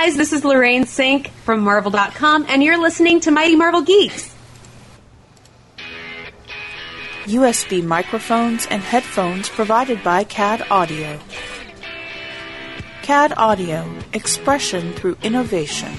guys, this is Lorraine Cink from Marvel.com, and you're listening to Mighty Marvel Geeks. USB microphones and headphones provided by CAD Audio. CAD Audio, expression through innovation.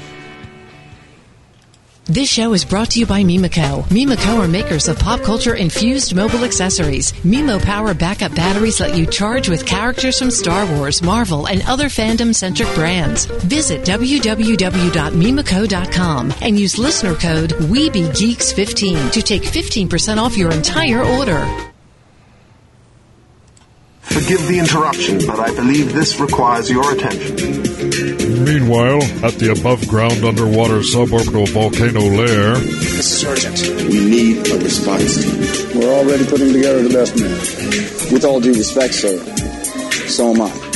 This show is brought to you by Mimoco. Mimoco are makers of pop culture infused mobile accessories. Mimo Power backup batteries let you charge with characters from Star Wars, Marvel, and other fandom centric brands. Visit www.mimoco.com and use listener code WeBeGeeks15 to take 15% off your entire order. Forgive the interruption, but I believe this requires your attention. Meanwhile, at the above ground underwater suborbital volcano lair. Sergeant, we need a response team. We're already putting together the best men. With all due respect, sir, so am I.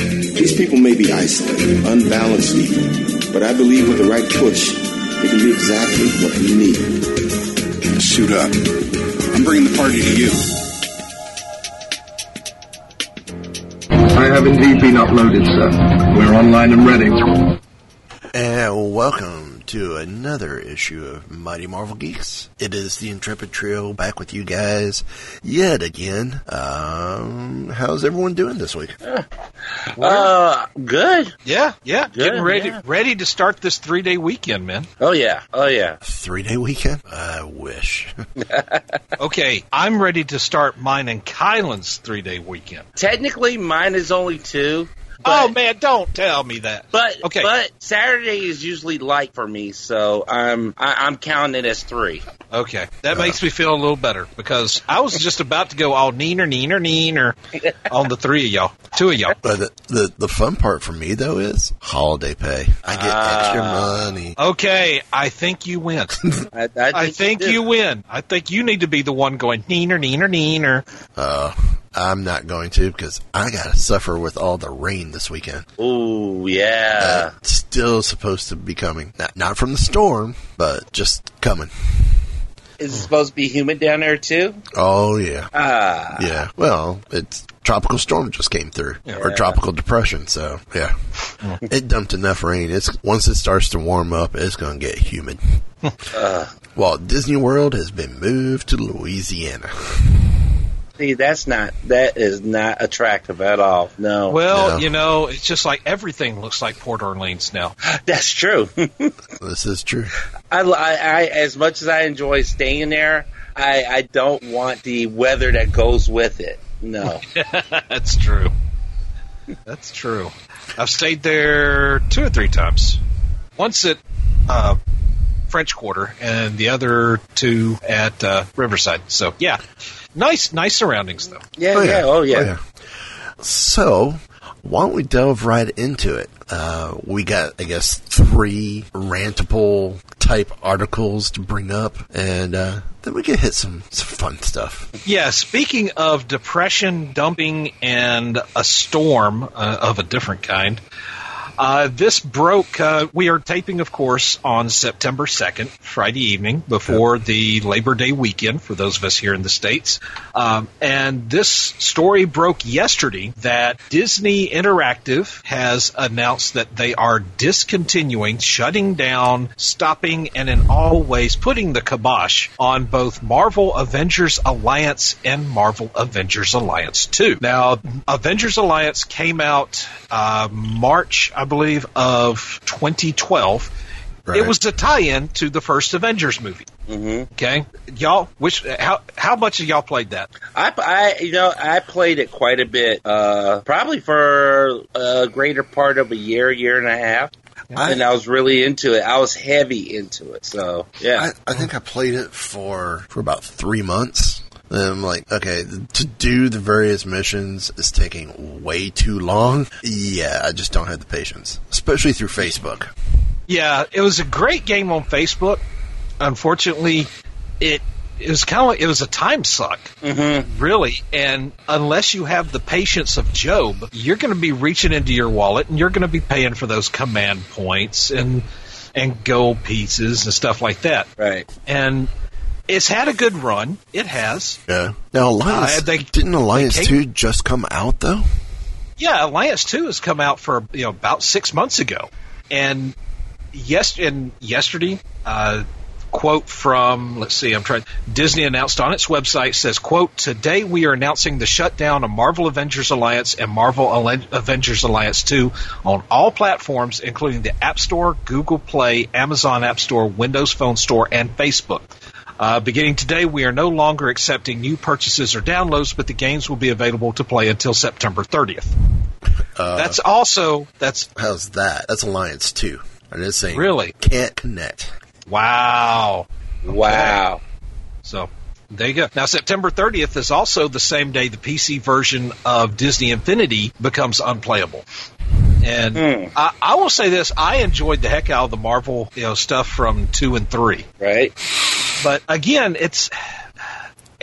These people may be isolated, unbalanced even, but I believe with the right push, they can be exactly what we need. Suit up. I'm bringing the party to you. I have indeed been uploaded, sir. We're online and ready. And welcome to another issue of Mighty Marvel Geeks. It is the Intrepid Trio back with you guys yet again. Um, how's everyone doing this week? Uh, good. Yeah, yeah. Good, Getting ready, yeah. ready to start this three day weekend, man. Oh yeah. Oh yeah. Three day weekend? I wish. Okay, I'm ready to start mine and Kylan's three day weekend. Technically, mine is only two. Oh man, don't tell me that. But Okay. but Saturday is usually light for me, so I'm I, I'm counting it as three. Okay, that makes me feel a little better because I was just about to go all neener, neener, neener on the three of y'all, two of y'all. But the, the, the fun part for me, though, is holiday pay. I get extra Ah. money. Okay, I think you win. I, I I think you win. I think you need to be the one going neener, neener, neener. Uh, I'm not going to because I got to suffer with all the rain this weekend. Oh, yeah. Uh, still supposed to be coming. Not, not from the storm, but just coming. Is it supposed to be humid down there too? Oh, yeah. Ah. Yeah. Well, it's tropical storm just came through, or tropical depression. So yeah, it dumped enough rain. It's once it starts to warm up, it's going to get humid. Uh, Walt Disney World has been moved to Louisiana. See, that's not that is not attractive at all. No. Well, you know, it's just like everything looks like Port Orleans now. That's true. this is true. I, I, I as much as I enjoy staying there, I, I don't want the weather that goes with it. No. That's true. That's true. I've stayed there two or three times. Once at uh, French Quarter, and the other two at uh, Riverside. So yeah, nice, nice surroundings though. Yeah, yeah, oh yeah. So, why don't we delve right into it? Uh, we got, I guess, three rantable type articles to bring up, and uh, then we can hit some, some fun stuff. Yeah, speaking of depression, dumping, and a storm uh, of a different kind, uh, this broke. Uh, we are taping, of course, on September 2nd, Friday evening, before the Labor Day weekend for those of us here in the States. Um, and this story broke yesterday that Disney Interactive has announced that they are discontinuing, shutting down, stopping, and in all ways putting the kibosh on both Marvel Avengers Alliance and Marvel Avengers Alliance 2. Now, Avengers Alliance came out uh, March, I believe, of 2012. It was a tie-in to the first Avengers movie. Mm-hmm. Okay, y'all, which how how much of y'all played that? I, I, you know, I played it quite a bit, uh, probably for a greater part of a year, year and a half. and I was really into it. I was heavy into it. So, yeah. I, I think I played it for for about three months. And I'm like, okay, to do the various missions is taking way too long. Yeah, I just don't have the patience, especially through Facebook. Yeah, it was a great game on Facebook. Unfortunately, it it was kind of like, it was a time suck, mm-hmm. really. And unless you have the patience of Job, you're going to be reaching into your wallet and you're going to be paying for those command points and and gold pieces and stuff like that. Right. And it's had a good run. It has. Yeah. Now Alliance Uh, they- didn't Alliance they Two just come out though? Yeah, Alliance Two has come out for you know about six months ago, and yes, and yesterday, uh, quote from let's see, I'm trying. Disney announced on its website says, "quote Today we are announcing the shutdown of Marvel Avengers Alliance and Marvel Alle- Avengers Alliance Two on all platforms, including the App Store, Google Play, Amazon App Store, Windows Phone Store, and Facebook." Uh, beginning today, we are no longer accepting new purchases or downloads, but the games will be available to play until September 30th. Uh, That's also that's how's that? That's Alliance Two. I'm just saying. Really? Can't connect. wow, Wow. So there you go. Now September 30th is also the same day the PC version of Disney Infinity becomes unplayable. And Hmm. I, I will say this: I enjoyed the heck out of the Marvel, you know, stuff from two and three. Right. But again, it's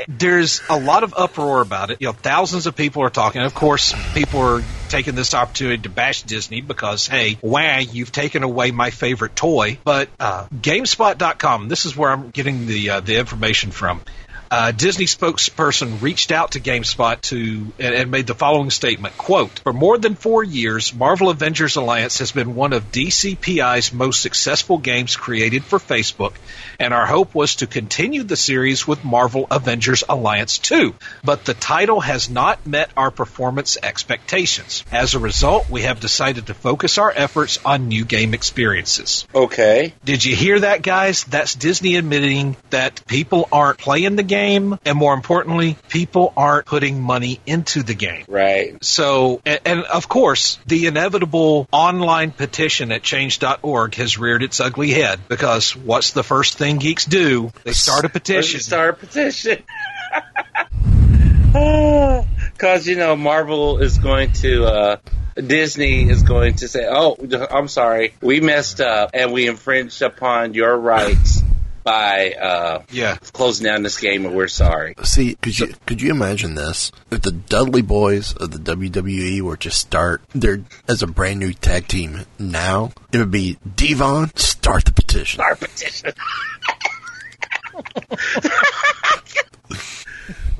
there's a lot of uproar about it. You know, thousands of people are talking. Of course, people are taking this opportunity to bash Disney because, hey, wah, you've taken away my favorite toy. But uh, GameSpot.com, this is where I'm getting the uh, the information from. Uh, Disney spokesperson reached out to GameSpot to and, and made the following statement: "Quote: For more than four years, Marvel Avengers Alliance has been one of DCPI's most successful games created for Facebook, and our hope was to continue the series with Marvel Avengers Alliance 2. But the title has not met our performance expectations. As a result, we have decided to focus our efforts on new game experiences." Okay. Did you hear that, guys? That's Disney admitting that people aren't playing the game, and more importantly, people aren't putting money into the game. Right. So, and, and of course, the inevitable online petition at change.org has reared its ugly head because what's the first thing geeks do? They start a petition. Start a petition. Because, you know, Marvel is going to, uh, Disney is going to say, oh, I'm sorry, we messed up and we infringed upon your rights by uh, yeah. closing down this game and we're sorry. See, could you could you imagine this? If the Dudley Boys of the WWE were to start their as a brand new tag team now, it would be D-Von start the petition. Start petition.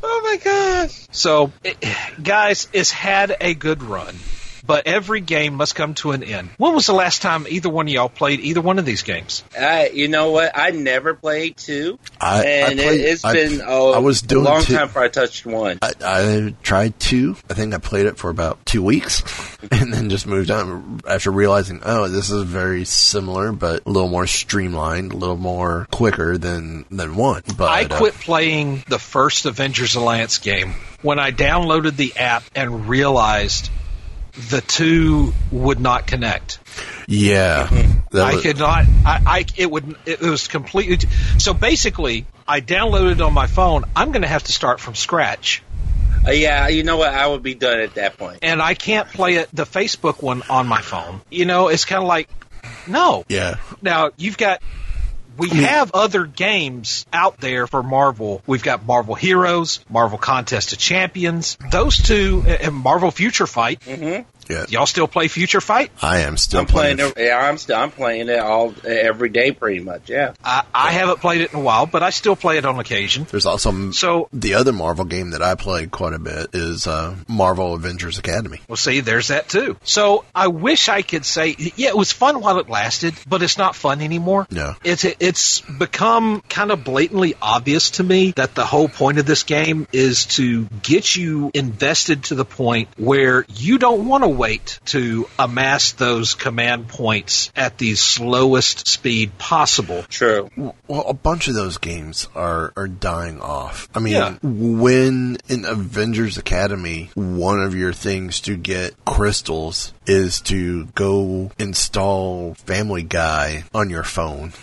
oh my gosh. So, it, guys, it's had a good run, but every game must come to an end. When was the last time either one of y'all played either one of these games? I, you know what? I never played two, I- I and played- it, has I- been oh, I was doing a long two. time before I touched one. I, I tried two. I think I played it for about two weeks, and then just moved on after realizing, oh, this is very similar, but a little more streamlined, a little more quicker than than one. But I uh, quit playing the first Avengers Alliance game when I downloaded the app and realized the two would not connect. yeah, that I could not. I, I it would. It was completely. So basically, I downloaded it on my phone. I'm going to have to start from scratch, Uh, yeah, you know what? I would be done at that point. and I can't play it the Facebook one on my phone. You know, it's kind of like no. yeah. Now you've got. We have other games out there for Marvel. We've got Marvel Heroes, Marvel Contest of Champions. Those two, and Marvel Future Fight. Mm-hmm. Yeah. Y'all still play Future Fight? I am still I'm playing. playing. it. Yeah, I'm still. I'm playing it all every day, pretty much. Yeah. I, I haven't played it in a while, but I still play it on occasion. There's also So the other Marvel game that I played quite a bit is uh, Marvel Avengers Academy. Well, see, there's that too. So I wish I could say, yeah, it was fun while it lasted, but it's not fun anymore. No. It's it's become kind of blatantly obvious to me that the whole point of this game is to get you invested to the point where you don't want to wait to amass those command points at the slowest speed possible. True. Well, a bunch of those games are, are dying off. I mean, Yeah. when in Avengers Academy, one of your things to get crystals is to go install Family Guy on your phone.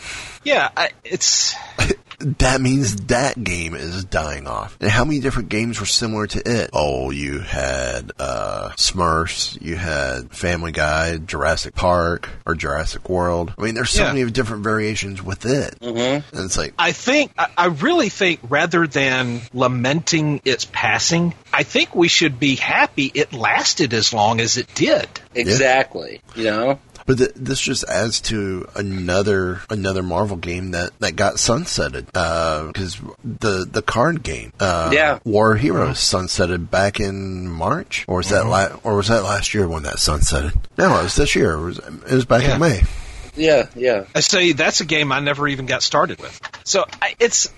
Yeah, I, it's that means that game is dying off. And how many different games were similar to it? Oh, you had uh, Smurfs, you had Family Guy, Jurassic Park, or Jurassic World. I mean, there's so Yeah. many different variations with it. Mm-hmm. And it's like, I think, I I really think rather than lamenting its passing, I think we should be happy it lasted as long as it did. Exactly. You know. But th- this just adds to another another Marvel game that, that got sunsetted uh, because the the card game, uh, Yeah. War Heroes, sunsetted back in March, or was that mm-hmm. la- or was that last year when that sunsetted? No, it was this year. It was, it was back Yeah. in May. Yeah, yeah. Uh, I say that's a game I never even got started with. So I, it's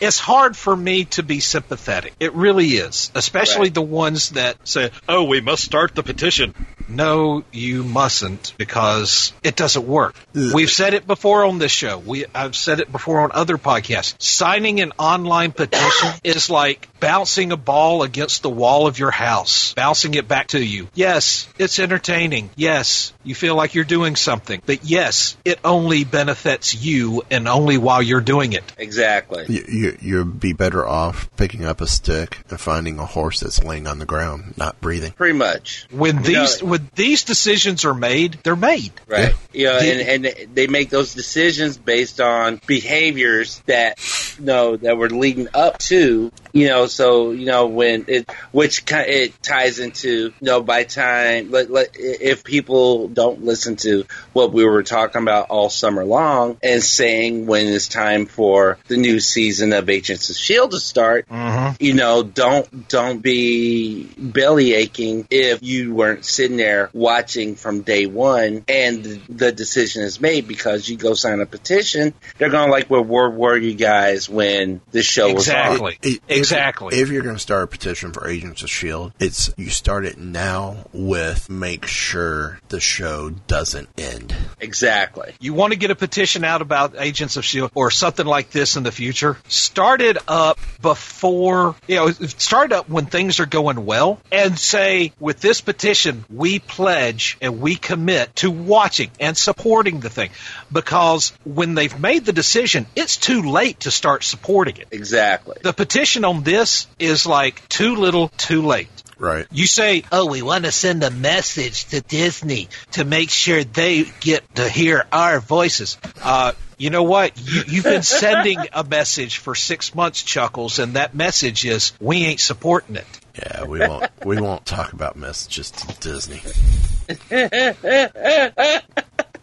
it's hard for me to be sympathetic. It really is, especially Right. the ones that say, "Oh, we must start the petition." No, you mustn't because it doesn't work. We've said it before on this show. We I've said it before on other podcasts. Signing an online petition is like bouncing a ball against the wall of your house, bouncing it back to you. Yes, it's entertaining. Yes, you feel like you're doing something. But yes, it only benefits you and only while you're doing it. Exactly. You, you you'd be better off picking up a stick and finding a horse that's laying on the ground, not breathing. Pretty much. When You these know- when these decisions are made, they're made. Right. You know, The- and, and they make those decisions based on behaviors that you know that were leading up to you know. So you know when it which kind it ties into you know by time let, let, if people don't listen to what we were talking about all summer long and saying when it's time for the new season of Agents of Shield to start, mm-hmm. you know, don't don't be belly aching if you weren't sitting there watching from day one and the, the decision is made because you go sign a petition. They're going to like, "Well, where were you guys when the show was on?" Exactly. It- exactly. If, you're going to start a petition for Agents of Shield, it's you start it now with make sure the show doesn't end. Exactly. You want to get a petition out about Agents of S.H.I.E.L.D. Or something like this in the future? Start it up before, you know, start up when things are going well and say, with this petition, we pledge and we commit to watching and supporting the thing. Because when they've made the decision, it's too late to start supporting it. Exactly. The petition on this is like too little, too late. Right. You say, oh, we want to send a message to Disney to make sure they get to hear our voices. Uh, you know what? You, you've been sending a message for six months, Chuckles, and that message is, we ain't supporting it. Yeah, we won't we won't talk about messages to Disney.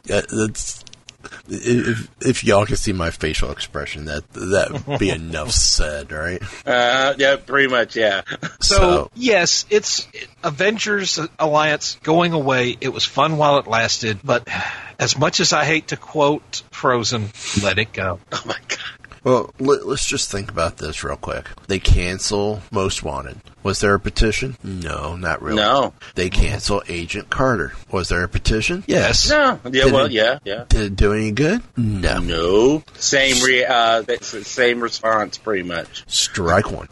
Yeah, that's if if y'all can see my facial expression, that that be enough said, right? Uh, yeah, pretty much. Yeah. So, So- yes, it's Avengers Alliance going away. It was fun while it lasted, but as much as I hate to quote Frozen, let it go. Oh my god. Well, let, let's just think about this real quick. They cancel Most Wanted. Was there a petition? No, not really. No. They cancel Agent Carter. Was there a petition? Yes. No. Yeah. Did well. it- Yeah. Yeah. Did it do any good? No. No. Same. Re- uh, same response, pretty much. Strike one.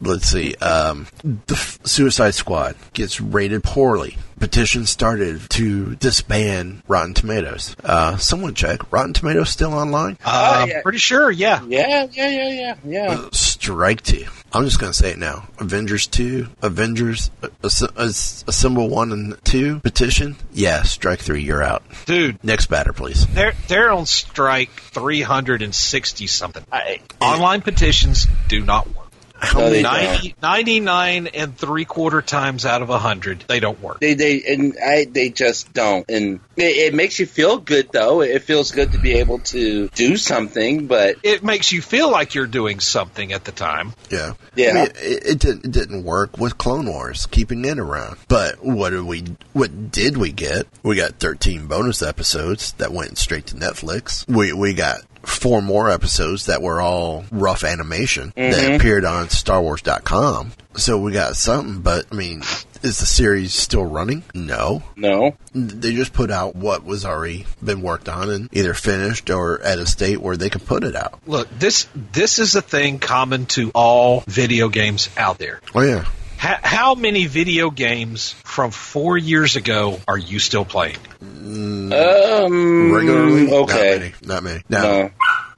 Let's see. Um, the F- Suicide Squad gets rated poorly. Petition started to disband Rotten Tomatoes. Uh, someone check. Rotten Tomatoes still online? Uh, yeah. Pretty sure, yeah. Yeah. Yeah. Yeah. Yeah. Yeah. Strike two. I'm just going to say it now. Avengers 2, Avengers, uh, As- As- Assemble 1 and 2, petition. Yeah, strike three, you're out. Dude, Next batter, please. They're they're on strike 360 something. I, online petitions do not work. How No, many? 90, 99 and three quarter times out of a 100, they don't work. They they and I they just don't, and it, it makes you feel good though. It feels good to be able to do something, but It makes you feel like you're doing something at the time. Yeah. Yeah. I mean, it, it, didn't, it didn't work with Clone Wars, keeping it around. But what did we, what did we get? We got 13 bonus episodes that went straight to Netflix. We, we got four more episodes that were all rough animation that mm-hmm. appeared on StarWars.com. So we got something, but I mean, is the series still running? No. no. They just put out what was already been worked on and either finished or at a state where they could put it out. Look, this this is a thing common to all video games out there. Oh yeah. How, how many video games from four years ago are you still playing? Um. regularly. Okay. Not many. Not many. Now, No.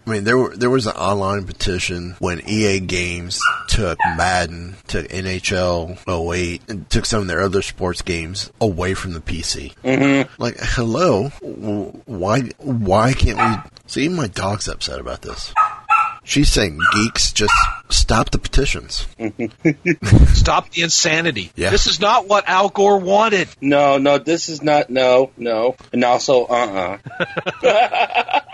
I mean, there were, there was an online petition when EA Games took Madden, took NHL 08, and took some of their other sports games away from the PC. Mm-hmm. Like, hello, why why can't we? See, my dog's upset about this. She's saying, geeks, just stop the petitions. stop the insanity. Yeah. This is not what Al Gore wanted. No, no, this is not, no, no. And also, uh uh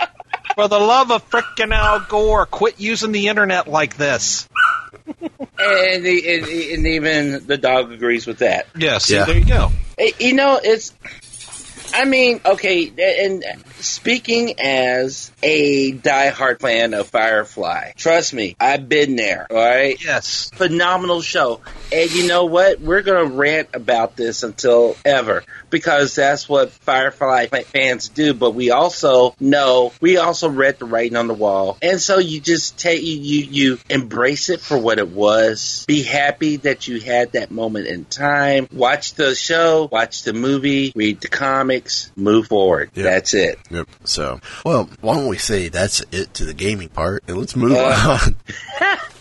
For the love of frickin' Al Gore, quit using the internet like this. and, the, and, and, even the dog agrees with that. Yes, yeah, there you go. You know, it's I mean, okay, and speaking as a diehard fan of Firefly, trust me, I've been there, all right? Yes. Phenomenal show. And you know what? We're going to rant about this until ever because that's what Firefly fans do. But we also know, we also read the writing on the wall. And so you just take, you, you, embrace it for what it was. Be happy that you had that moment in time. Watch the show, watch the movie, read the comics, move forward. Yep. That's it. Yep. So, well, why don't we say that's it to the gaming part and let's move uh, on.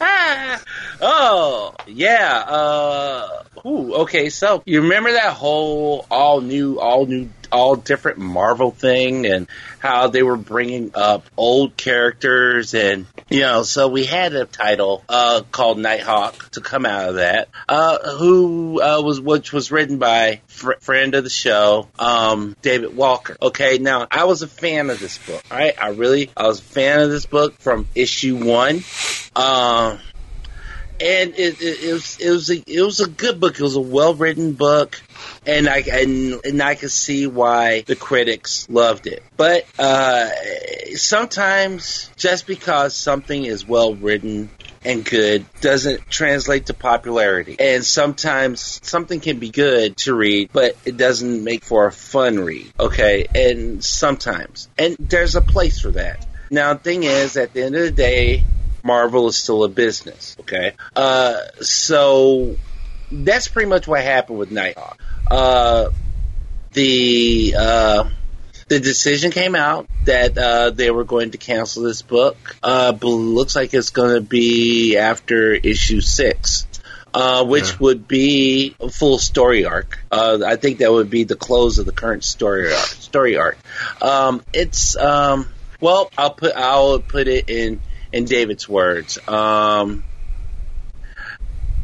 oh, yeah. Uh, ooh, okay, so you remember that whole all new, all new, all different Marvel thing and how they were bringing up old characters and, you know, so we had a title, uh, called Nighthawk to come out of that, uh, who, uh, was, which was written by fr- friend of the show, um, David Walker. Okay, now I was a fan of this book, alright? I really, I was a fan of this book from issue one. Um, and it, it, it, was it was a it was a good book. It was a well written book, and I and, and I could see why the critics loved it. But uh, sometimes just because something is well written and good doesn't translate to popularity. And sometimes something can be good to read, but it doesn't make for a fun read. Okay, and sometimes, and there's a place for that. Now, the thing is, at the end of the day, Marvel is still a business. Okay, uh, so that's pretty much what happened with Nighthawk. Uh, the uh, the decision came out that uh, they were going to cancel this book. Uh, but looks like it's going to be after issue six. Uh, which yeah. would be a full story arc. Uh, I think that would be the close of the current story arc. Story arc. Um, it's um, well, I'll put I'll put it in in David's words. Um,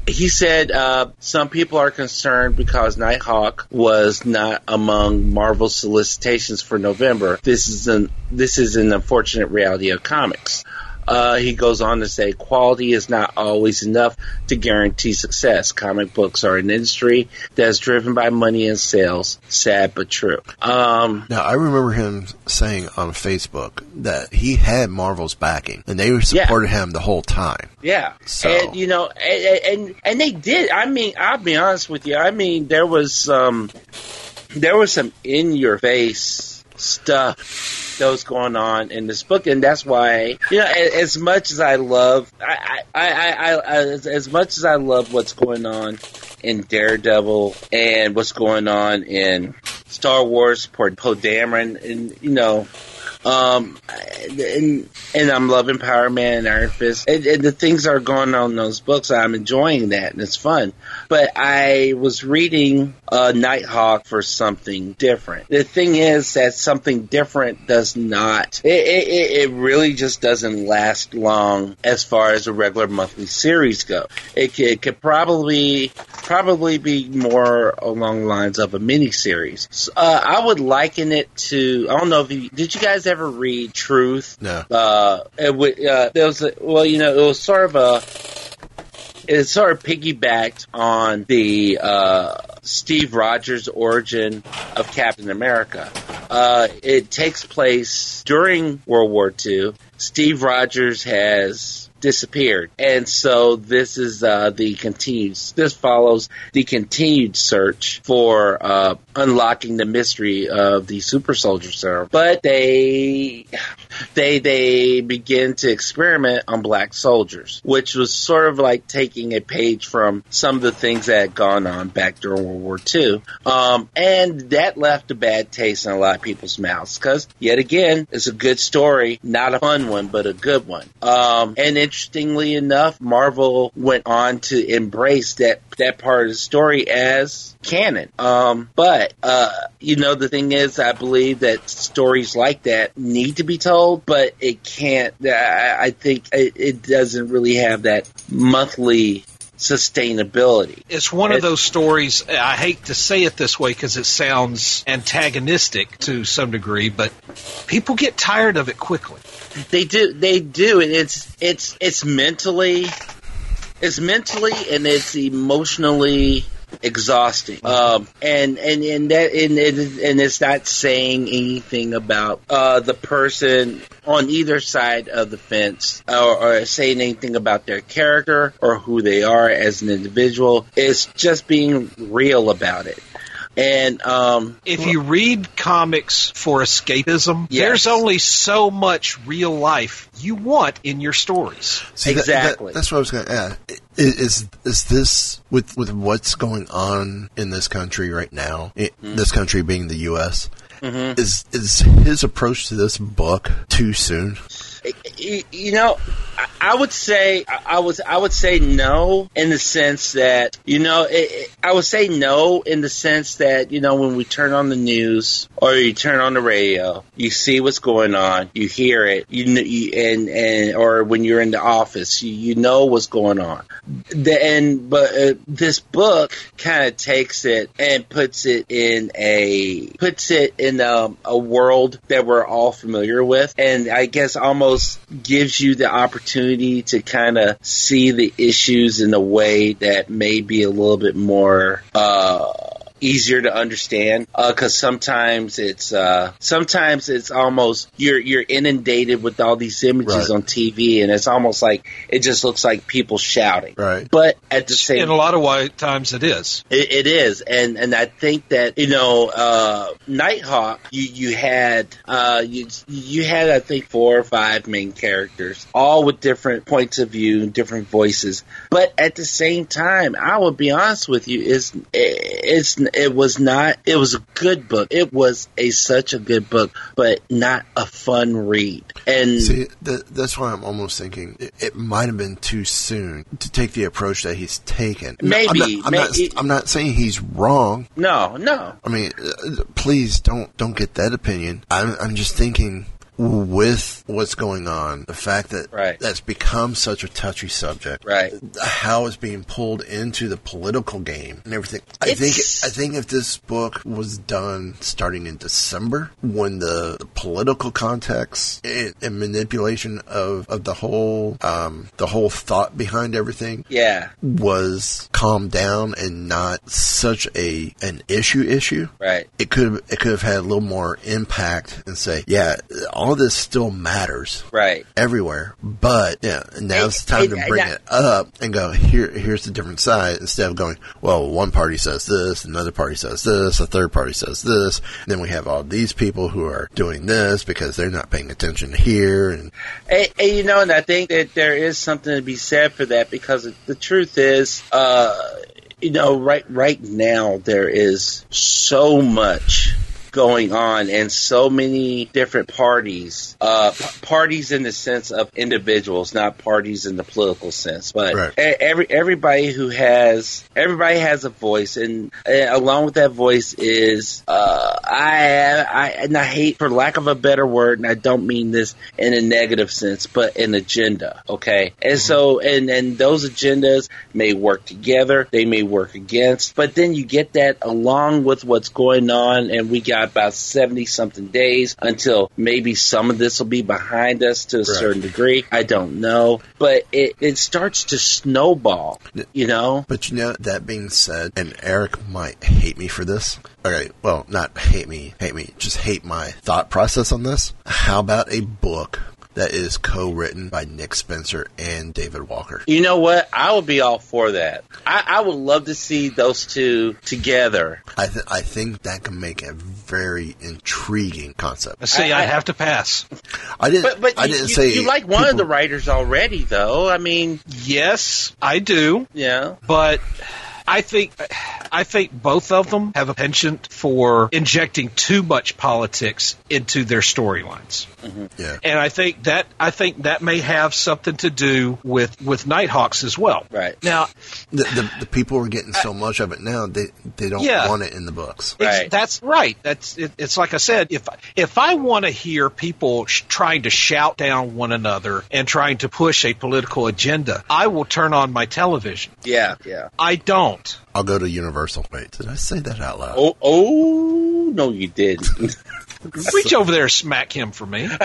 he said uh, some people are concerned because Nighthawk was not among Marvel's solicitations for November. This is an this is an unfortunate reality of comics. Uh, he goes on to say, quality is not always enough to guarantee success. Comic books are an industry that's driven by money and sales. Sad but true. Um, now, I remember him saying on Facebook that he had Marvel's backing, and they supported yeah. him the whole time. Yeah. So. And, you know, and, and, and they did. I mean, I'll be honest with you. I mean, there was, um, there was some in your face stuff that was going on in this book, and that's why you know as much as I love I I, I, I, as, as much as I love what's going on in Daredevil and what's going on in Star Wars, Poe Dameron, and you know um, and, and I'm loving Power Man and Iron Fist. And, and, the things are going on in those books, I'm enjoying that and it's fun. But I was reading uh, Nighthawk for something different. The thing is that something different does not, it, it, it really just doesn't last long as far as a regular monthly series go. It, it could probably, probably be more along the lines of a mini series. Uh, I would liken it to, I don't know if you, did you guys ever read Truth? No. Uh, it, uh, there was a, well, you know, it was sort of a. It sort of piggybacked on the uh, Steve Rogers origin of Captain America. Uh, it takes place during World War II. Steve Rogers has disappeared. And so this is uh, the continued. This follows the continued search for uh, unlocking the mystery of the super soldier serum. But they they they begin to experiment on black soldiers, which was sort of like taking a page from some of the things that had gone on back during World War II. Um, and that left a bad taste in a lot of people's mouths because, yet again, it's a good story, not a fun one, but a good one. Um, and interestingly enough, Marvel went on to embrace that that part of the story as canon. Um, but uh, you know, the thing is, I believe that stories like that need to be told, but it can't. I, I think it, it doesn't really have that monthly sustainability. It's one of those stories. I hate to say it this way because it sounds antagonistic to some degree, but people get tired of it quickly. They do. They do, and it's it's it's mentally, it's mentally and it's emotionally exhausting. Um, and and and that and, and it's not saying anything about uh, the person on either side of the fence or, or saying anything about their character or who they are as an individual. It's just being real about it. And um, if you read comics for escapism, yes. there's only so much real life you want in your stories. See, exactly. That, that, that's what I was going to add. Is is this with with what's going on in this country right now? It, mm-hmm. This country being the U.S. Mm-hmm. Is is his approach to this book too soon? You know, I would say I was I would say no in the sense that you know it, I would say no in the sense that you know when we turn on the news or you turn on the radio, you see what's going on, you hear it, you, you and and or when you're in the office, you, you know what's going on. The, and but uh, this book kind of takes it and puts it in a puts it in a, a world that we're all familiar with, and I guess almost gives you the opportunity to kind of see the issues in a way that may be a little bit more uh, easier to understand because uh, sometimes it's uh, sometimes it's almost you're you're inundated with all these images right. on TV and it's almost like it just looks like people shouting. Right. But at the same, in a lot of times it is. It, it is, and and I think that you know uh, Nighthawk, you you had uh, you you had I think four or five main characters, all with different points of view, and different voices. But at the same time, I will be honest with you, is it's it was not. It was a good book. It was a such a good book, but not a fun read. And see, that's why I'm almost thinking it, it might have been too soon to take the approach that he's taken. Maybe. I'm not, I'm, maybe. not, I'm not saying he's wrong. No, no. I mean, uh, please don't don't get that opinion. I'm I'm just thinking with what's going on, the fact that right. that's become such a touchy subject, right? How it's being pulled into the political game and everything. I think I think if this book was done starting in December, when the, the political context and, and, manipulation of, of the whole um, the whole thought behind everything, yeah, was calmed down and not such a an issue issue, right? It could it could have had a little more impact and say, yeah, all this still matters, right, everywhere. But yeah, now it's time to bring it up and go here. Here's the different side instead of going, well, one party says this, another party says this, a third party says this. then we have all these people who are doing this because they're not paying attention here, and, and, and you know, and I think that there is something to be said for that because the truth is, uh, you know, right right now there is so much going on and so many different parties, uh, p- parties in the sense of individuals, not parties in the political sense, but right. every, everybody who has, everybody has a voice and, and along with that voice is, uh, I, I, and I hate for lack of a better word, and I don't mean this in a negative sense, but an agenda. Okay. And mm-hmm. so, and, and those agendas may work together. They may work against, but then you get that along with what's going on and we got got about 70 something days until maybe some of this will be behind us to a right. certain degree. I don't know. But it, it starts to snowball, you know? But you know, that being said, and Eric might hate me for this. Okay, well, not hate me, hate me, just hate my thought process on this. How about a book that is co-written by Nick Spencer and David Walker. You know what? I would be all for that. I, I would love to see those two together. I th- I think that can make a very intriguing concept. See, I, I have to pass. I didn't. But, but I didn't you- say you like one of the writers already, though. I mean, Yes, I do. yeah. but I think I think both of them have a penchant for injecting too much politics into their storylines. Mm-hmm. Yeah. And I think that I think that may have something to do with with Nighthawks as well. Right. Now, The, the, the people are getting so much of it now. They they don't Yeah. want it in the books. It's- That's right. That's it, it's like I said. If if I want to hear people sh- trying to shout down one another and trying to push a political agenda, I will turn on my television. Yeah, yeah. I don't. I'll go to Universal. Wait, did I say that out loud? Oh, oh, no, you didn't. Reach over there, smack him for me.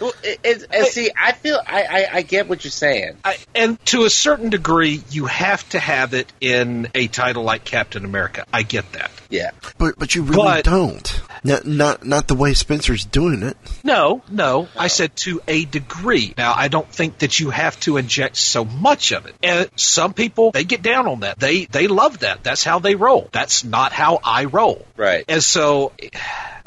Well, it, it, and see, I feel I, I, I get what you're saying. I, and to a certain degree, you have to have it in a title like Captain America. I get that. Yeah. But but you really But- don't. Not not not the way Spencer's doing it. No, no, I said to a degree. Now, I don't think that you have to inject so much of it. And some people, they get down on that. They they love that. That's how they roll. That's not how I roll. Right. And so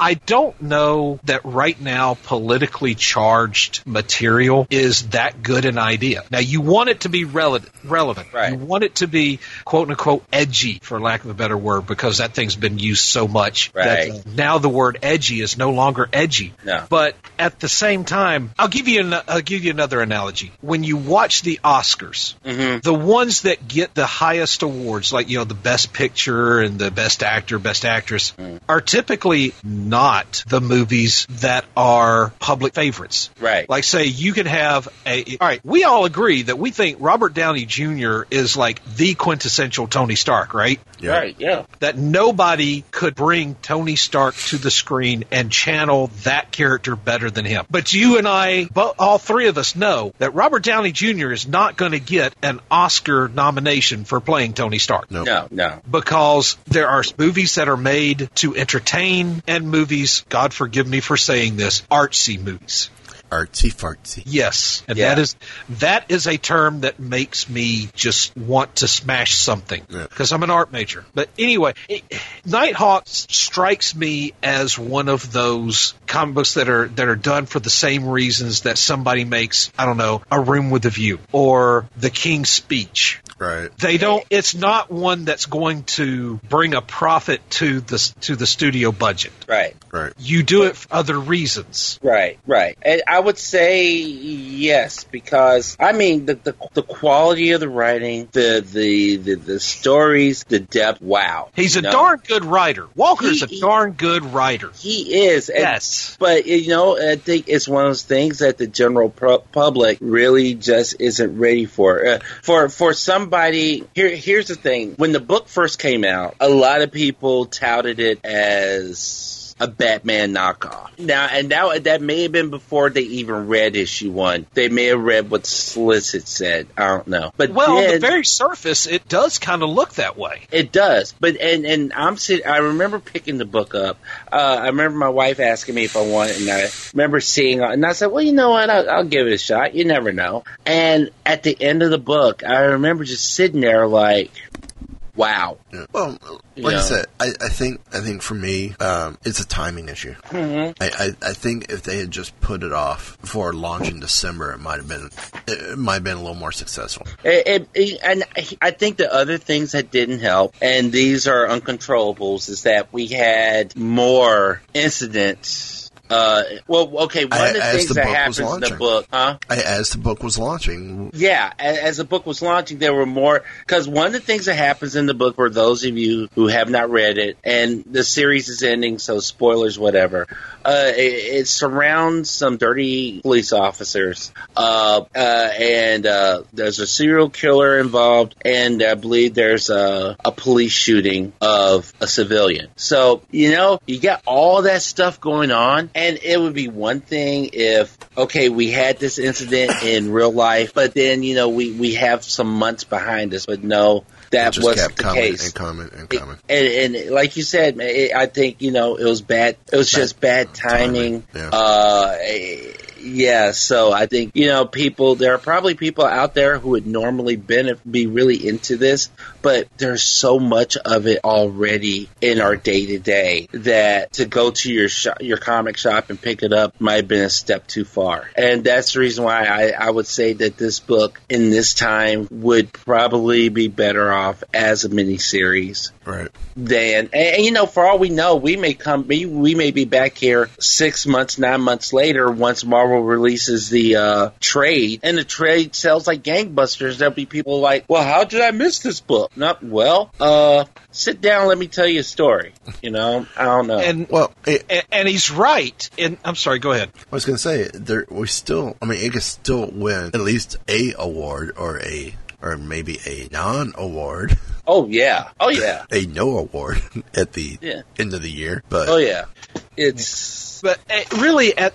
I don't know that right now politically charged material is that good an idea. Now you want it to be relevant, relevant. Right. You want it to be quote unquote edgy, for lack of a better word, because that thing's been used so much Right. that now the word edgy is no longer edgy. No. But at the same time, I'll give you an, I'll give you another analogy. When you watch the Oscars, Mm-hmm. the ones that get the highest awards, like you know the best picture and the best actor, best actress, Mm. are typically not the movies that are public favorites. Right. Like say you can have a all right, we all agree that we think Robert Downey Jr. is like the quintessential Tony Stark, right? Right. Yeah. That nobody could bring Tony Stark to the screen and channel that character better than him. But you and I, all three of us know that Robert Downey Jr. is not going to get an Oscar nomination for playing Tony Stark. No. No. No. Because there are movies that are made to entertain and movies, God forgive me for saying this, artsy movies. Artsy fartsy. Yes, and Yeah. that is that is a term that makes me just want to smash something Yeah. because I'm an art major. But anyway, it, Nighthawk strikes me as one of those comic books that are that are done for the same reasons that somebody makes I don't know a Room with a View or The King's Speech. Right. They don't. It's not one that's going to bring a profit to the to the studio budget. Right. Right. You do it for other reasons. Right, right. And I would say yes, because I mean the the, the quality of the writing, the, the the the stories, the depth. Wow, He's a know? darn good writer. Walker's He- a darn good writer. He is. And- Yes. But, you know, I think it's one of those things that the general pro- public really just isn't ready for. Uh, for for somebody, here here's the thing. When the book first came out, a lot of people touted it as a Batman knockoff. Now, and now that may have been before they even read issue one. They may have read what Slitzit said. I don't know. But Well, on the very surface, it does kind of look that way. it does, but and and I'm sitting. I remember picking the book up. Uh, I remember my wife asking me if I wanted, and I remember seeing it, and I said, "Well, you know what? I'll, I'll give it a shot. You never know." And at the end of the book, I remember just sitting there like, "Wow." Yeah. Well, You like I said, I, I think I think for me, um, it's a timing issue. Mhm. I, I, I think if they had just put it off for launch in December, it might have been it might have been a little more successful. It, it, it- and I think the other things that didn't help, and these are uncontrollables, is that we had more incidents. Uh, well, okay, one I- of the things the that happens in the book, huh? I, as the book was launching, Yeah, a- as the book was launching, there were more because one of the things that happens in the book, for those of you who have not read it, and the series is ending, so spoilers, whatever. Uh, it, it surrounds some dirty police officers, uh, uh, and uh, there's a serial killer involved, and I believe there's a, a police shooting of a civilian. So you know, you got all that stuff going on, and it would be one thing if okay, we had this incident in real life, but then you know we we have some months behind us, but no. it That wasn't the coming case and coming and coming. and, and like you said, man, it, I think you know it was bad. It was just bad timing. timing, yeah. Uh, yeah, so I think you know people. There are probably people out there who would normally benefit, be really into this, but there's so much of it already in our day to day that to go to your shop, your comic shop and pick it up might have been a step too far. And that's the reason why I, I would say that this book in this time would probably be better off as a miniseries. Right. Than and, and, you know, for all we know, we may come we, we may be back here six months, nine months later once Marvel releases the uh, trade and the trade sells like gangbusters. There'll be people like, Well, how did I miss this book? Not well, uh sit down, let me tell you a story. You know, I don't know. And well, it, and, and, he's right. And I'm sorry, go ahead. I was going to say there we still. I mean, it could still win at least a award or a or maybe a non award. Oh yeah. Oh yeah. a no award at the yeah. end of the year. But oh yeah, it's but uh, really, at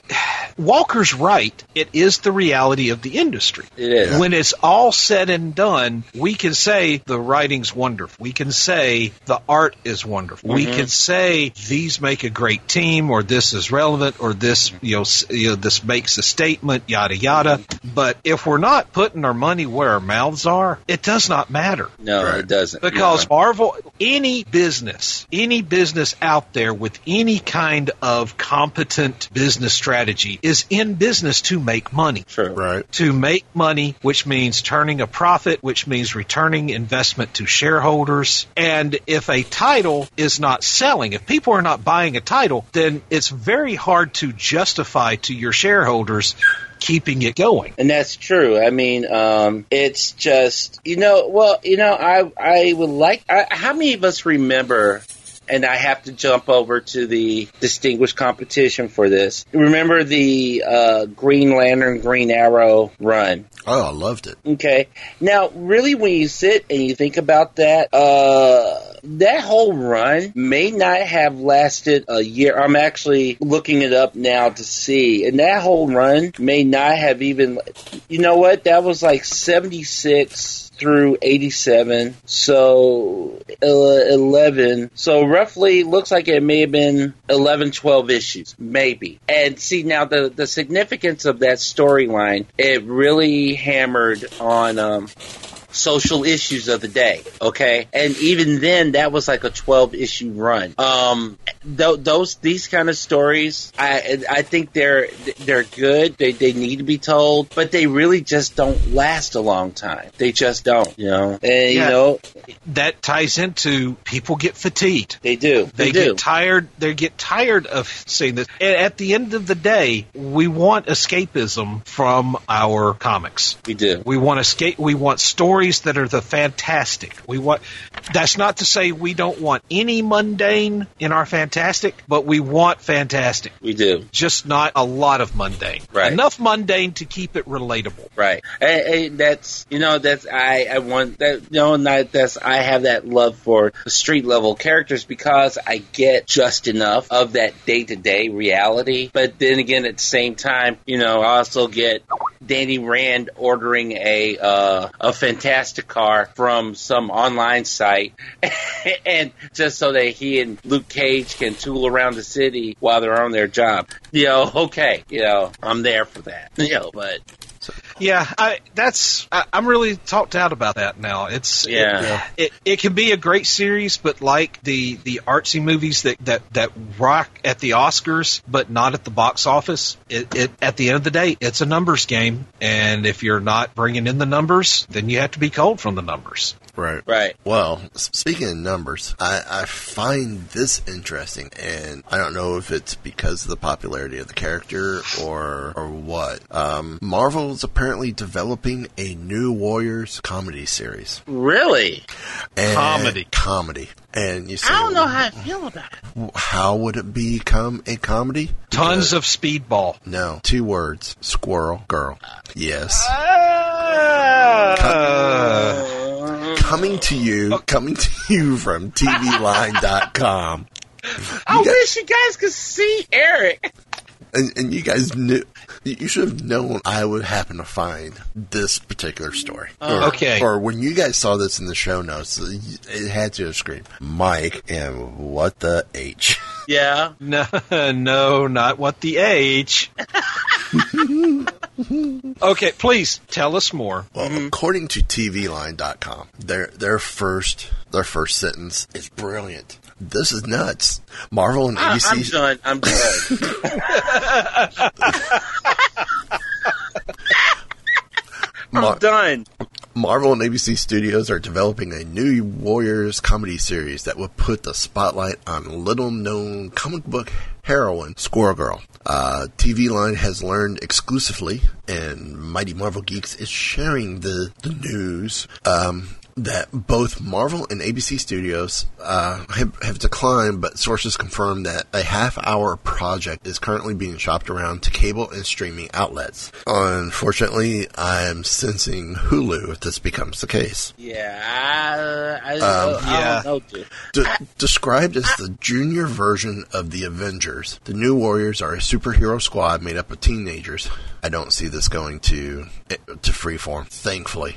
Walker's right. It is the reality of the industry. It is. When it's all said and done, we can say the writing's wonderful. We can say the art is wonderful. Mm-hmm. We can say these make a great team, or this is relevant, or this you know, you know this makes a statement, yada yada. But if we're not putting our money where our mouths are, it does not matter. No, right. it doesn't. Because yeah. Marvel, any business, any business out there with any kind of comp competent business strategy is in business to make money. True. Right. To make money, which means turning a profit, which means returning investment to shareholders. And if a title is not selling, if people are not buying a title, then it's very hard to justify to your shareholders keeping it going. And that's true. I mean, um, it's just you know, well, you know, I I would like. I, how many of us remember and I have to jump over to the distinguished competition for this. Remember the uh, Green Lantern, Green Arrow run? Oh, I loved it. Okay. Now, really, when you sit and you think about that, uh, that whole run may not have lasted a year. I'm actually looking it up now to see. And that whole run may not have even, you know what? That was like 76 through 87. So uh, 11. So roughly looks like it may have been 11, 12 issues, maybe. And see now the, the significance of that storyline, it really hammered on, um, social issues of the day. Okay, and even then, that was like a twelve issue run. Um, th- those these kind of stories, I I think they're they're good. They they need to be told, but they really just don't last a long time. They just don't. You know, and yeah, you know that ties into people get fatigued. They do. They, they get tired. They get tired of seeing this. And at the end of the day, we want escapism from our comics. We do. We want escape. We want stories stories that are the fantastic. We want that's not to say we don't want any mundane in our fantastic, but we want fantastic. We do. Just not a lot of mundane. Right. Enough mundane to keep it relatable. Right. That's you know that's I I want that you know not that's I have that love for street level characters because I get just enough of that day to day reality, but then again at the same time, you know, I also get Danny Rand ordering a uh, a fantastic car from some online site, and just so that he and Luke Cage can tool around the city while they're on their job. You know, okay, you know, I'm there for that. You know, but yeah, I, that's I, am really talked out about that now. It's yeah, it, it, it can be a great series, but like the the artsy movies that that that rock at the Oscars, but not at the box office. It, it at the end of the day, it's a numbers game, and if you're not bringing in the numbers, then you have to be culled from the numbers. Right. Right. Well, speaking of numbers, I, I find this interesting, and I don't know if it's because of the popularity of the character or or what. Um, Marvel's apparently developing a new Warriors comedy series. Really? And comedy. Comedy. And you say, I don't know how I feel about it. How would it become a comedy? Tons of speedball. No, two words: squirrel girl. Yes. Uh, coming to you, coming to you from TVLine.com. I wish you guys could see Eric. And, and you guys knew, you should have known I would happen to find this particular story. Uh, or, okay. Or when you guys saw this in the show notes, it had to have screamed, Mike, and what the H? Yeah. No, no, not what the H. okay, please tell us more. Well, mm-hmm. according to TVLine.com, their their first their first sentence is brilliant. This is nuts. Marvel and I, ABC. I'm done. I'm done. I'm done. Marvel and ABC Studios are developing a new Warriors comedy series that will put the spotlight on little known comic book heroine, Squirrel Girl. Uh, TV Line has learned exclusively, and Mighty Marvel Geeks is sharing the, the news. Um, that both Marvel and ABC Studios uh, have, have declined, but sources confirm that a half hour project is currently being shopped around to cable and streaming outlets. Unfortunately, I'm sensing Hulu if this becomes the case. Yeah, I, I, Um, I yeah. don't know. De- described as the junior version of the Avengers, the New Warriors are a superhero squad made up of teenagers. I don't see this going to to freeform, thankfully.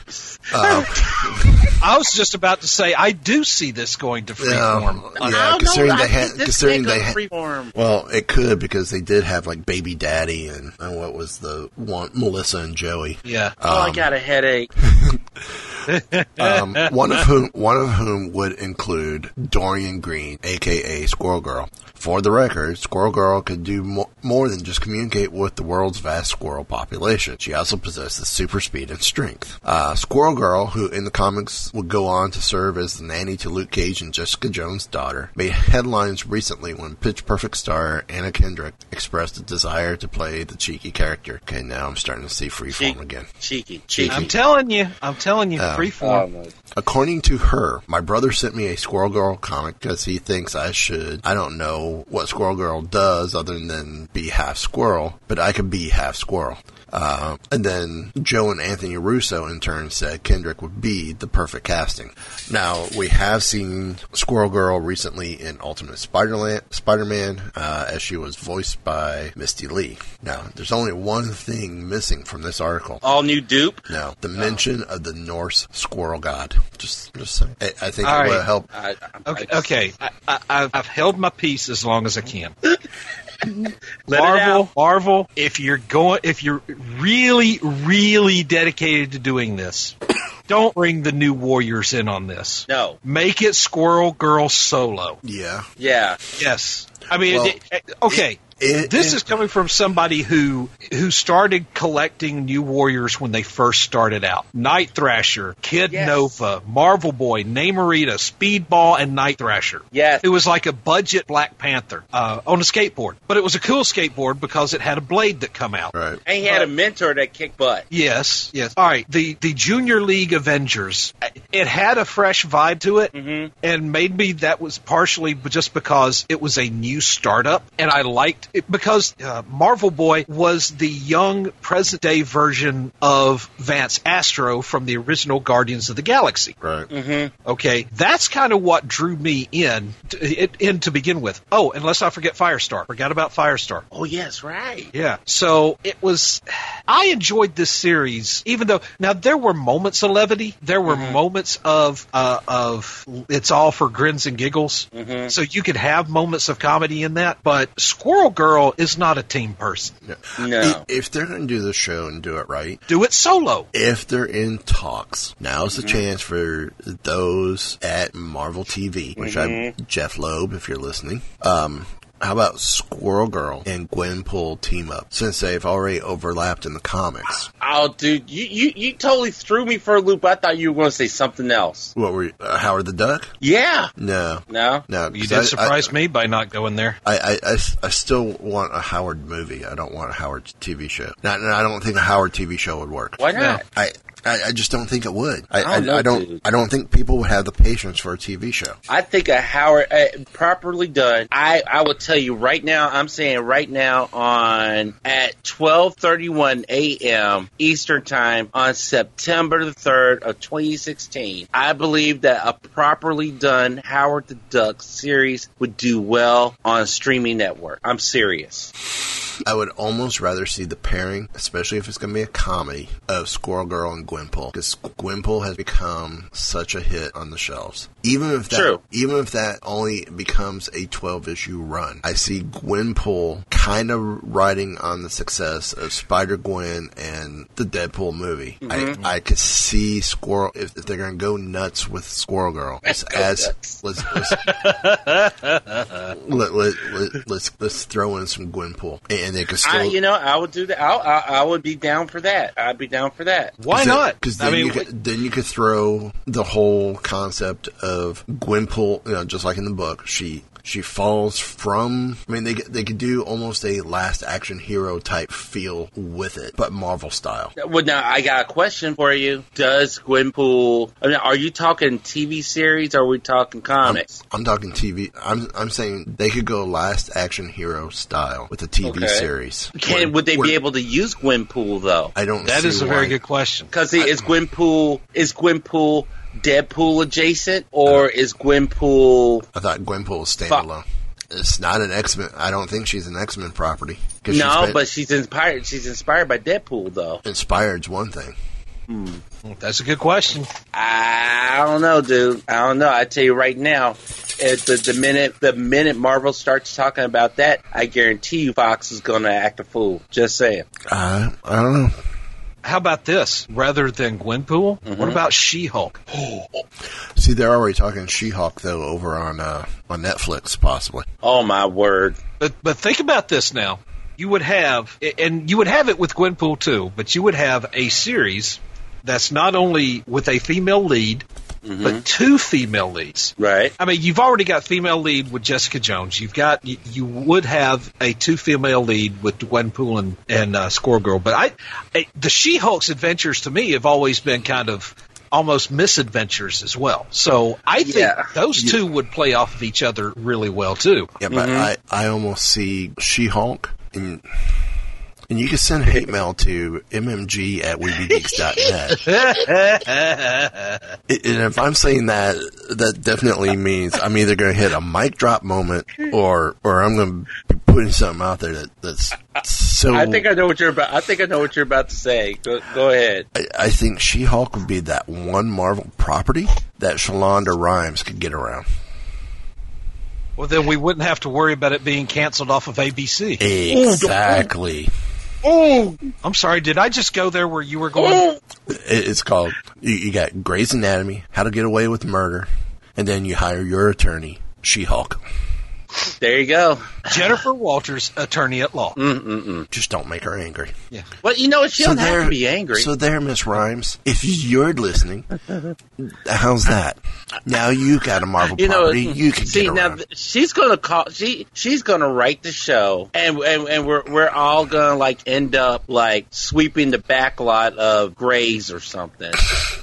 Uh, I was just about to say I do see this going to freeform. yeah, I don't considering know. they had, considering they had, freeform. well, it could because they did have like Baby Daddy and, and what was the one, Melissa and Joey. Yeah. Oh, I Um, got a headache. um, one of whom one of whom would include Doreen Green, aka Squirrel Girl. For the record, Squirrel Girl could do mo- more than just communicate with the world's vast squirrel population. She also possesses super speed and strength. Uh, Squirrel Girl, who in the comics would go on to serve as the nanny to Luke Cage and Jessica Jones' daughter, made headlines recently when Pitch Perfect star Anna Kendrick expressed a desire to play the cheeky character. Okay, now I'm starting to see freeform Cheek- again. Cheeky, cheeky. I'm telling you, I'm telling you, Oh. freeform. According to her, my brother sent me a Squirrel Girl comic because he thinks I should. I don't know what Squirrel Girl does other than be half squirrel, but I could be half squirrel. Uh, and then Joe and Anthony Russo in turn said Kendrick would be the perfect casting. Now, we have seen Squirrel Girl recently in Ultimate Spider-Man, Spider-Man uh, as she was voiced by Misty Lee. Now, there's only one thing missing from this article. All new Doop. No, the mention of the Norse squirrel god. Just, just saying. I, I think All it will right. help. I, I, Okay, okay. I, I, I've- I've held my peace as long as I can. Let it Marvel, out. Marvel. If you're going, if you're really, really dedicated to doing this, don't bring the new Warriors in on this. No. Make it Squirrel Girl solo. Yeah. Yeah. Yes. I mean, Well, it- it- okay. it- this it- is coming from somebody who who started collecting New Warriors when they first started out. Night Thrasher, Kid Yes. Nova, Marvel Boy, Namorita, Speedball, and Night Thrasher. Yes. It was like a budget Black Panther uh, on a skateboard, but it was a cool skateboard because it had a blade that come out. Right. And he had a mentor that kicked butt. Yes, yes. All right. The the Junior League Avengers. It had a fresh vibe to it, Mm-hmm. and maybe that was partially just because it was a new startup, and I liked it because uh, Marvel Boy was the young present day version of Vance Astro from the original Guardians of the Galaxy. Right. Mm-hmm. Okay, that's kind of what drew me in to, in to begin with. Oh, and let's not forget Firestar. Forgot about Firestar. Oh, yes, right. Yeah. So it was. I enjoyed this series, even though now there were moments of levity. There were moments of uh, of it's all for grins and giggles. So you could have moments of comedy in that. But Squirrel Girl is not a team person. No. I- If they're going to do the show and do it right, Do it solo. if they're in talks, now's the chance for those at Marvel TV, which I'm Jeff Loeb, if you're listening. Um, how about Squirrel Girl and Gwenpool team up since they've already overlapped in the comics? Oh, dude, you, you, you totally threw me for a loop. I thought you were going to say something else. What were you, uh, Howard the Duck? Yeah. No, No. no. You did I- surprise me by not going there. I, I, I, I still want a Howard movie. I don't want a Howard TV show. Not, I don't think a Howard TV show would work. Why not? I, I, I just don't think it would. I, I don't know, I, don't. I don't think people would have the patience for a TV show. I think a Howard uh, properly done. I I will tell you right now. I'm saying right now on at 12:31 a.m. Eastern time on September the third of 2016. I believe that a properly done Howard the Duck series would do well on a streaming network. I'm serious. I would almost rather see the pairing, especially if it's going to be a comedy, of Squirrel Girl and Gwenpool, because Gwenpool has become such a hit on the shelves. Even if that, True. even if that only becomes a 12 issue run, I see Gwenpool kind of riding on the success of Spider Gwen and the Deadpool movie. Mhm. I, I could see Squirrel, if, if they're going to go nuts with Squirrel Girl, as, as let's, let's, let, let, let, let's, let's throw in some Gwenpool. And they could still. I, you know, I would do that. I, I, I would be down for that. I'd be down for that. Why not? Because then, you could, then you could throw the whole concept of Gwenpool, you know, just like in the book. She she falls from. I mean, they could- they could do almost a last action hero type feel with it, but Marvel style. Well, now I got a question for you. Does Gwenpool? I mean, are you talking TV series or are we talking comics? I'm talking TV. I'm I'm saying they could go last action hero style with a TV Okay. series. Can Where- would they where- be able to use Gwenpool though? I don't. That see is a why. very good question. Because is Gwenpool is Gwenpool Deadpool adjacent or is Gwenpool? I thought Gwenpool was standalone. It's not an X Men. I don't think she's an X Men property. 'Cause she's No, been- but she's inspired. She's inspired by Deadpool though. inspired's one thing. That's a good question. I don't know, dude. I don't know. I tell you right now, at the, the minute the minute Marvel starts talking about that, I guarantee you Fox is going to act a fool. Just saying. Uh, I don't know. How about this? Rather than Gwenpool, Mm-hmm. what about She-Hulk? See, they're already talking She-Hulk though over on uh, on Netflix, possibly. Oh my word! But but think about this now. You would have, and you would have it with Gwenpool too, but you would have a series that's not only with a female lead, but two female leads. Right. I mean, you've already got female lead with Jessica Jones. You've got you, you would have a two female lead with Gwenpool and and uh, Squirrel Girl. But I, I the She-Hulk's adventures to me have always been kind of almost misadventures as well. So I think Yeah. those two would play off of each other really well too. Yeah, but I, I almost see She-Hulk and and you can send hate mail to mmg at weebiegeeks.net. And if I'm saying that, that definitely means I'm either going to hit a mic drop moment or or I'm going to be putting something out there that, that's so. I think I know what you're about. I think I know what you're about to say. Go, go ahead. I, I think She-Hulk would be that one Marvel property that Shalonda Rhimes could get around. Well, then we wouldn't have to worry about it being canceled off of ABC. Exactly. Oh, I'm sorry. Did I just go there where you were going? It's called. You, you got Grey's Anatomy, How to Get Away with Murder, and then you hire your attorney, She-Hulk. There you go. Jennifer Walters, attorney at law. Mm-mm-mm. Just don't make her angry. Yeah. Well, you know? She So don't have to be angry. So there, Miss Rhimes, if you're listening, how's that? Now you got a Marvel you know, property you can see get now th- she's gonna call. She she's gonna write the show, and and, and we're we're all gonna like end up like sweeping the back lot of Grey's or something.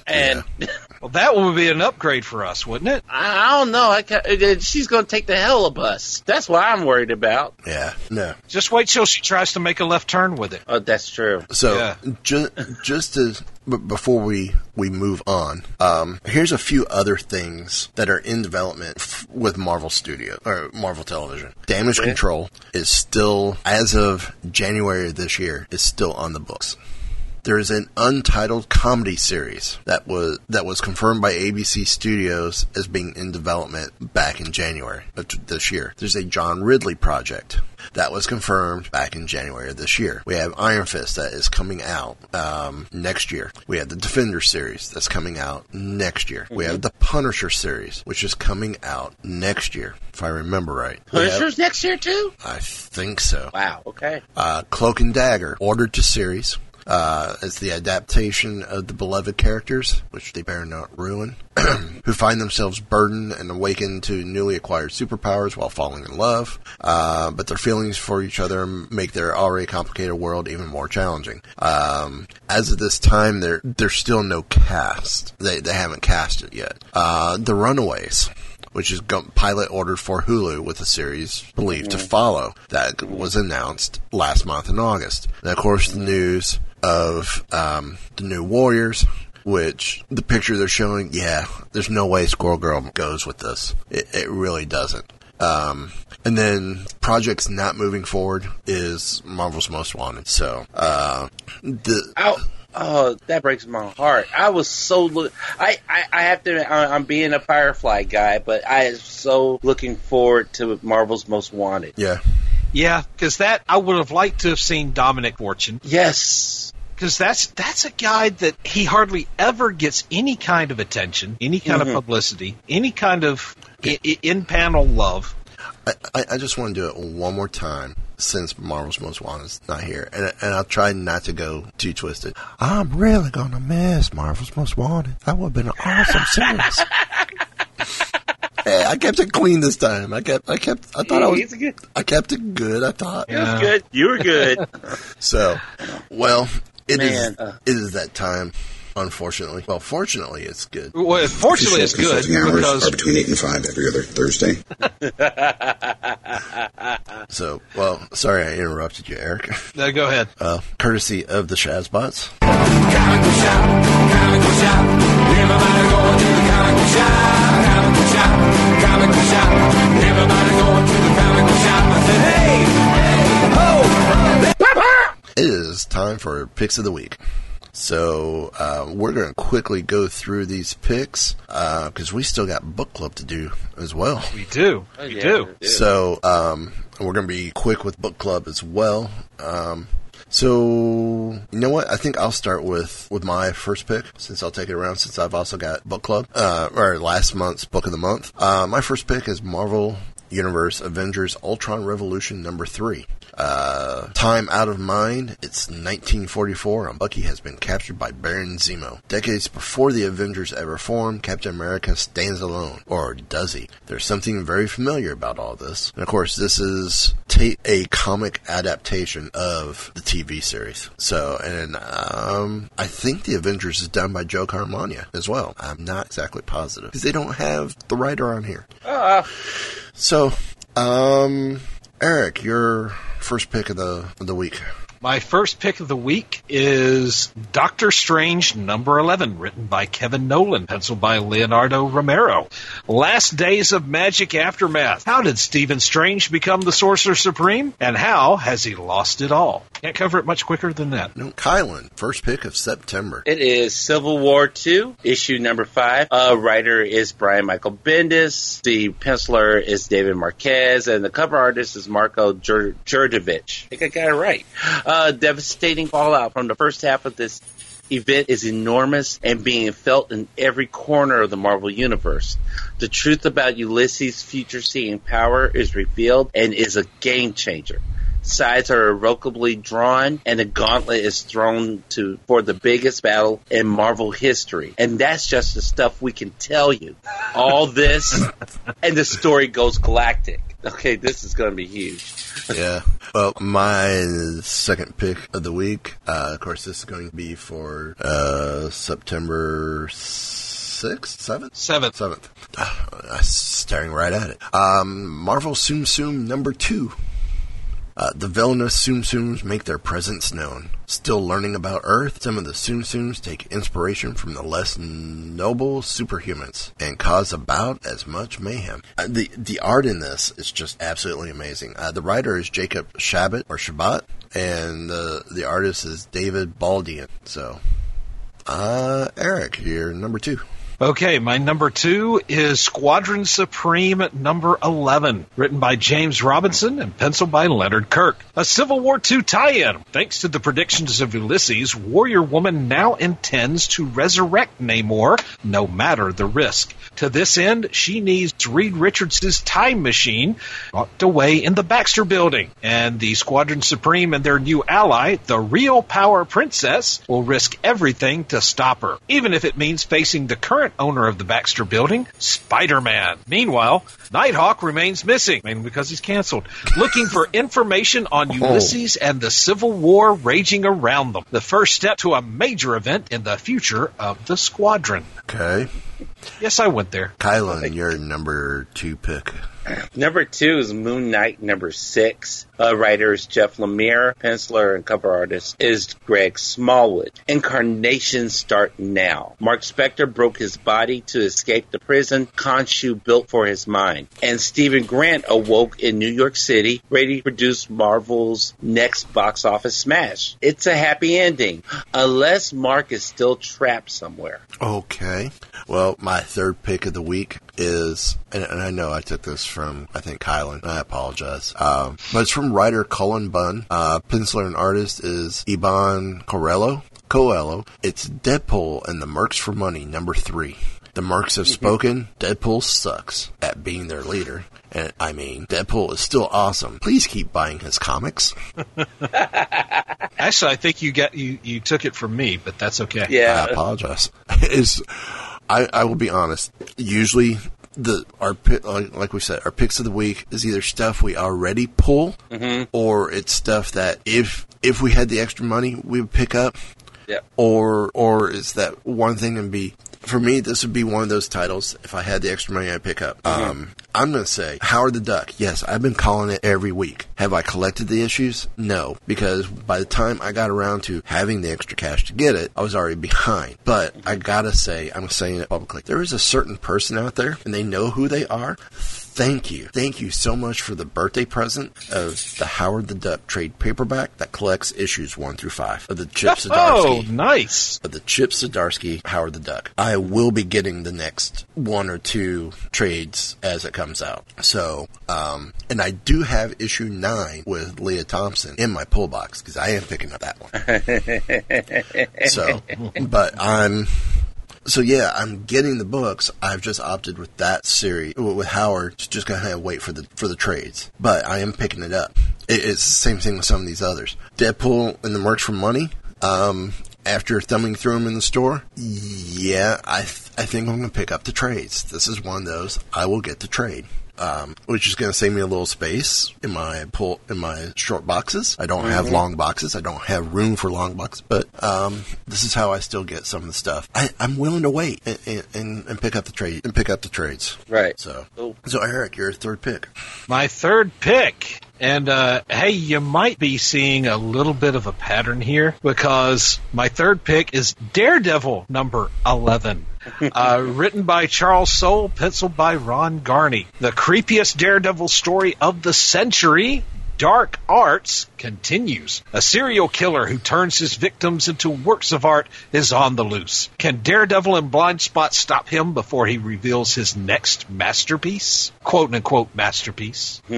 And Well, that would be an upgrade for us, wouldn't it? I, I don't know. I ca- she's gonna take the hell of us. That's what I'm worried about. yeah, no. Just wait till she tries to make a left turn with it. Oh, that's true. So Yeah. ju- just as b- before we we move on, um, here's a few other things that are in development f- with Marvel Studio or Marvel Television. Damage Okay. Control is still, as of January of this year, is still on the books. There is an untitled comedy series that was that was confirmed by ABC Studios as being in development back in January this year. There's a John Ridley project that was confirmed back in January of this year. We have Iron Fist that is coming out um, next year. We have the Defender series that's coming out next year. We have the Punisher series, which is coming out next year, if I remember right. We have- Punisher's next year too. I think so. Wow. Okay. Uh, Cloak and Dagger, ordered to series. Uh, it's the adaptation of the beloved characters, which they better not ruin, who find themselves burdened and awakened to newly acquired superpowers while falling in love. Uh, but their feelings for each other make their already complicated world even more challenging. Um, as of this time, there there's still no cast. They they haven't cast it yet. Uh, the Runaways which is pilot ordered for Hulu with a series believed to follow that was announced last month in August. And of course, the news of um, the new Warriors, which the picture they're showing, yeah, there's no way Squirrel Girl goes with this. It, it really doesn't. Um, and then projects not moving forward is Marvel's Most Wanted. So, uh, the I'll Oh, that breaks my heart. I was so look. I, I I have to. I'm being a Firefly guy, but I am so looking forward to Marvel's Most Wanted. Yeah. Yeah, because that I would have liked to have seen Dominic Fortune. Yes. Because that's that's a guy that he hardly ever gets any kind of attention, any kind Mhm. of publicity, any kind of in panel love. I, I, I just want to do it one more time since Marvel's Most Wanted is not here, and and I'll try not to go too twisted. I'm really gonna miss Marvel's Most Wanted. That would have been an awesome series. hey, I kept it clean this time. I kept, I kept, I thought I was, good. I kept it good. I thought It was good. You were good. So, well, it is, Man, uh. it is that time. Unfortunately, well, fortunately, it's good. Well, fortunately, it's good because are between 8 and 5 every other Thursday. So, well, sorry I interrupted you, Eric. No, go ahead. Uh, courtesy of the Shazbots. It is time for picks of the week. So uh, we're going to quickly go through these picks because we still got book club to do as well. We do. Oh, we do. So um, we're going to be quick with book club as well. Um, so you know what? I think I'll start with with my first pick since I'll take it around since I've also got book club uh, or last month's book of the month. Uh, my first pick is Marvel Universe Avengers Ultron Revolution number three. Uh, time out of mind. It's 1944, and Bucky has been captured by Baron Zemo. Decades before the Avengers ever formed, Captain America stands alone, or does he? There's something very familiar about all this, and of course, this is ta- a comic adaptation of the TV series. So, and um, I think the Avengers is done by Joe Caramagna as well. I'm not exactly positive because they don't have the writer on here. Uh, So, um, Eric, your first pick of the of the week. My first pick of the week is Doctor Strange number 11, written by Kevin Nowlan, penciled by Leonardo Romero. Last Days of Magic Aftermath. How did Stephen Strange become the Sorcerer Supreme? And how has he lost it all? Can't cover it much quicker than that. No, Kylan, first pick of September. It is Civil War II, issue number five. Uh, writer is Brian Michael Bendis. The penciler is David Marquez, and the cover artist is Marco Jur- Jurdovic. I think I got it right. Uh, devastating fallout from the first half of this event is enormous and being felt in every corner of the Marvel Universe. The truth about Ulysses' future seeing power is revealed and is a game changer. Sides are irrevocably drawn, and the gauntlet is thrown to for the biggest battle in Marvel history. And that's just the stuff we can tell you. All this, and the story goes galactic. Okay, this is going to be huge. yeah. Well, my second pick of the week, uh, of course, this is going to be for uh, September sixth, seventh, Seventh. seventh. Uh, staring right at it. Um, Marvel Tsum Tsum number two. Uh, the villainous Tsum Tsums make their presence known. Still learning about Earth, some of the Tsum Tsums take inspiration from the less noble superhumans and cause about as much mayhem. Uh, the the art in this is just absolutely amazing. Uh, the writer is Jacob Chabot or Shabbat, and the the artist is David Baldeón. So, uh, Eric, you're number two. Okay, my number two is Squadron Supreme number 11, written by James Robinson and penciled by Leonard Kirk. A Civil War II tie-in. Thanks to the predictions of Ulysses, Warrior Woman now intends to resurrect Namor, no matter the risk. To this end, she needs Reed Richards' time machine locked away in the Baxter building, and the Squadron Supreme and their new ally, the Real Power Princess, will risk everything to stop her, even if it means facing the current owner of the Baxter building, Spider-Man. Meanwhile, Nighthawk remains missing, mainly because he's canceled, looking for information on oh. Ulysses and the Civil War raging around them. The first step to a major event in the future of the Squadron. Okay, Yes, I went there. Kylan, your number two pick. Number two is Moon Knight. Number six, uh, writer is Jeff Lemire. Penciler and cover artist is Greg Smallwood. Incarnations start now. Mark Spector broke his body to escape the prison Khonshu built for his mind. And Steven Grant awoke in New York City, ready to produce Marvel's next box office smash. It's a happy ending, unless Mark is still trapped somewhere. Okay. Well, my third pick of the week is, and, and I know I took this from, I think, Kylan. I apologize. Um, but it's from writer Cullen Bunn. Uh, penciler and artist is Iban Corello. Coelho. It's Deadpool and the Mercs for Money, number three. The Mercs have spoken. Deadpool sucks at being their leader. And I mean, Deadpool is still awesome. Please keep buying his comics. Actually, I think you get you, you took it from me, but that's okay. Yeah, I apologize. Is I, I will be honest. Usually, the our like like we said, our picks of the week is either stuff we already pull, Mhm. or it's stuff that if if we had the extra money, we would pick up. Yep. Or or is that one thing and be for me this would be one of those titles if I had the extra money I'd pick up. Um I'm gonna say Howard the Duck. Yes, I've been calling it every week. Have I collected the issues? No, because by the time I got around to having the extra cash to get it, I was already behind. But I gotta say, I'm saying it publicly. There is a certain person out there, and they know who they are. Thank you. Thank you so much for the birthday present of the Howard the Duck trade paperback that collects issues one through five of the Chip Oh, Zdarsky. nice. Of the Chip Zdarsky Howard the Duck. I will be getting the next one or two trades as it comes out. So, um, and I do have issue nine with Lea Thompson in my pull box because I am picking up that one. So, but I'm so yeah, I'm getting the books. I've just opted with that series with Howard to just kind of wait for the for the trades. But I am picking it up. It, it's the same thing with some of these others. Deadpool and the merch for money. Um, after thumbing through them in the store, yeah, I th- I think I'm gonna pick up the trades. This is one of those. I will get the trade. Um, which is going to save me a little space in my pull in my short boxes. I don't have Mhm. long boxes. I don't have room for long boxes. But um, this is how I still get some of the stuff. I, I'm willing to wait and, and, and pick up the trade and pick up the trades. Right. So, so Eric, your third pick. My third pick. And uh, hey, you might be seeing a little bit of a pattern here because my third pick is Daredevil number 11. Uh, written by Charles Soule, penciled by Ron Garney. The creepiest Daredevil story of the century. Dark Arts continues. A serial killer who turns his victims into works of art is on the loose. Can Daredevil and Blind Spot stop him before he reveals his next masterpiece? Quote unquote masterpiece.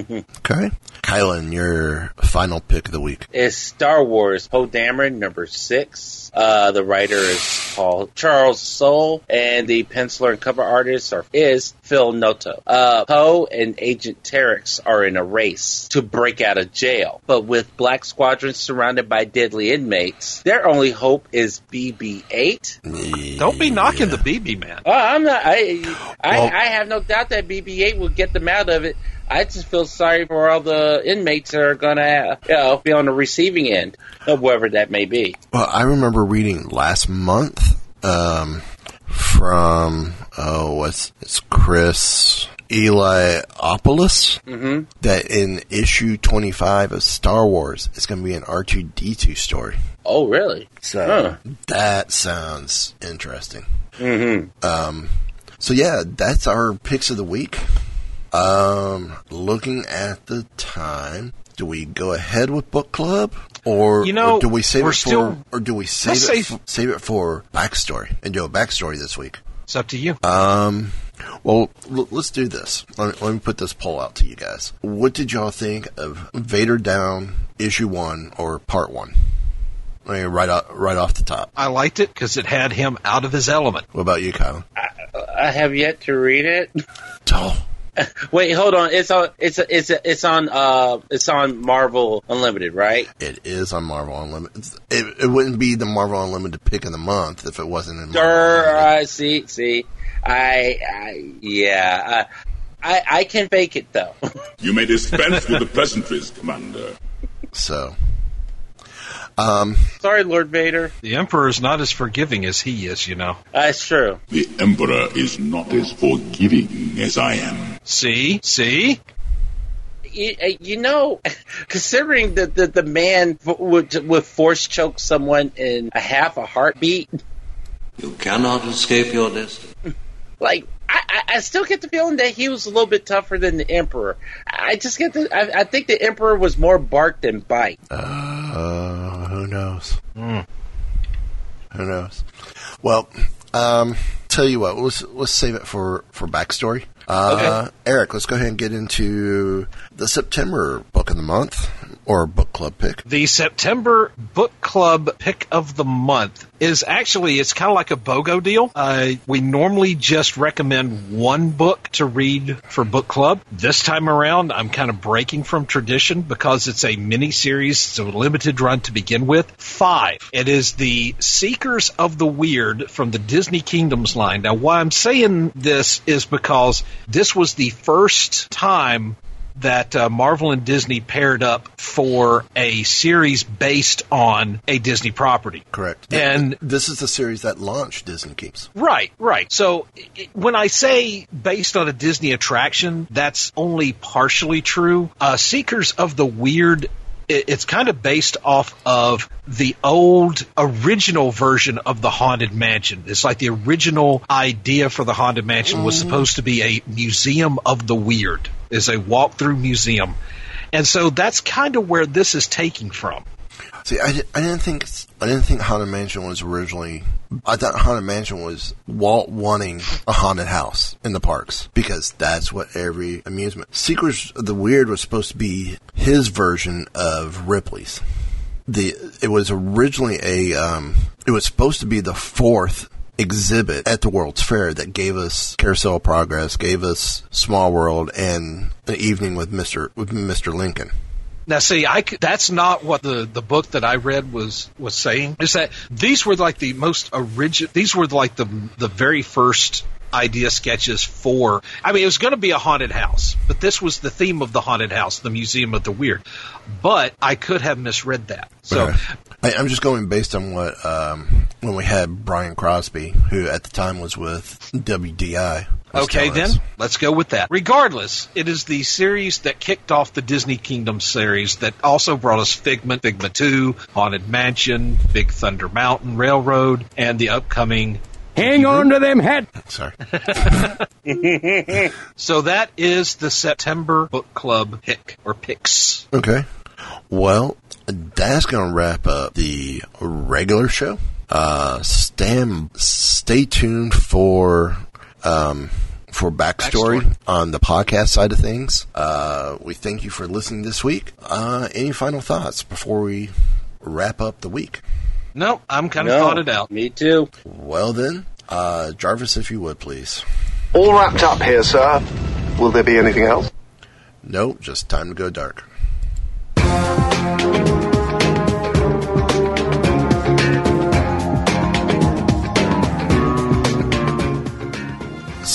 Okay, Kylan, your final pick of the week. is Star Wars Poe Dameron number six. Uh, the writer is Paul Charles Soule, and the penciler and cover artist are, is Phil Noto. Uh, Poe and Agent Terex are in a race to break out of jail, but with Black Squadron surrounded by deadly inmates, their only hope is BB-8. Don't be knocking the BB man. Oh, I'm not. I I, Well- I have no doubt that BB-8 will get them out of it. I just feel sorry for all the inmates that are gonna, you know, be on the receiving end of whoever that may be. Well, I remember reading last month um, from oh, what's it's Chris Eliopoulos Mhm. that in issue twenty five of Star Wars, it's going to be an R two D two story. Oh, really? So Huh. that sounds interesting. Mm-hmm. Um, so yeah, that's our picks of the week. Um, looking at the time, do we go ahead with book club, or You know, or do we save we're it for, still- or do we save it say- f- save it for backstory and do a backstory this week? It's up to you. Um, well, l- let's do this. Let me, let me put this poll out to you guys. What did y'all think of Vader Down issue one or part one? I mean, right off, right off the top. I liked it because it had him out of his element. What about you, Kyle? I have yet to read it. Oh. Wait, hold on. It's on. It's it's it's on. Uh, it's on Marvel Unlimited, right? It is on Marvel Unlimited. It, it wouldn't be the Marvel Unlimited pick of the month if it wasn't in Marvel. Sure. I see. See. I. I. Yeah. I, I. I can fake it though. You may dispense with the pleasantries, Commander. So, um, Sorry, Lord Vader. The Emperor is not as forgiving as he is, you know. That's true. The Emperor is not as forgiving as I am. See, see. You, uh, you know, considering that the, the man would would force choke someone in a half a heartbeat, you cannot escape your destiny. Like I, I, still get the feeling that he was a little bit tougher than the Emperor. I just get the. I, I think the Emperor was more bark than bite. Uh, who knows? Mm. Who knows? Well, um, tell you what, let's let's save it for for backstory. Uh, okay. Eric, let's go ahead and get into the September book of the month or book club pick. The September book club pick of the month is actually it's kind of like a BOGO deal. Uh, we normally just recommend one book to read for book club. This time around, I'm kind of breaking from tradition because it's a mini series, it's a limited run to begin with. Five. It is the Seekers of the Weird from the Disney Kingdoms line. Now, why I'm saying this is because this was the first time that uh, Marvel and Disney paired up for a series based on a Disney property. Correct. And this is the series that launched Disney Keeps. Right, right. So it, when I say based on a Disney attraction, that's only partially true. Uh, Seekers of the Weird it's kind of based off of the old original version of the haunted mansion. It's like the original idea for the haunted mansion was mm-hmm. supposed to be a museum of the weird, is a walk-through museum. And so that's kind of where this is taking from. See, I, I didn't think I didn't think Haunted Mansion was originally. I thought Haunted Mansion was Walt wanting a haunted house in the parks because that's what every amusement. Seekers of the Weird was supposed to be his version of Ripley's. The it was originally a. Um, it was supposed to be the fourth exhibit at the World's Fair that gave us Carousel of Progress, gave us Small World, and an evening with Mister with Mister Lincoln. Now, see, I that's not what the, the book that I read was was saying. Is that these were like the most original? These were like the the very first idea sketches for. I mean, it was going to be a haunted house, but this was the theme of the haunted house, the Museum of the Weird. But I could have misread that. So I, am just going based on what um, when we had Brian Crosby, who at the time was with WDI. Okay, then us. let's go with that. Regardless, it is the series that kicked off the Disney Kingdom series that also brought us Figment, Figment 2, Haunted Mansion, Big Thunder Mountain Railroad, and the upcoming Hang on to them head. Sorry. so that is the September book club pick or picks. Okay. Well, that's going to wrap up the regular show. Uh, stand, stay tuned for um, for backstory, backstory, on the podcast side of things. Uh, we thank you for listening this week. Uh, any final thoughts before we wrap up the week? No, I'm kind of no, thought it out. Me too. Well then, uh, Jarvis, if you would please. All wrapped up here, sir. Will there be anything else? No, just time to go dark.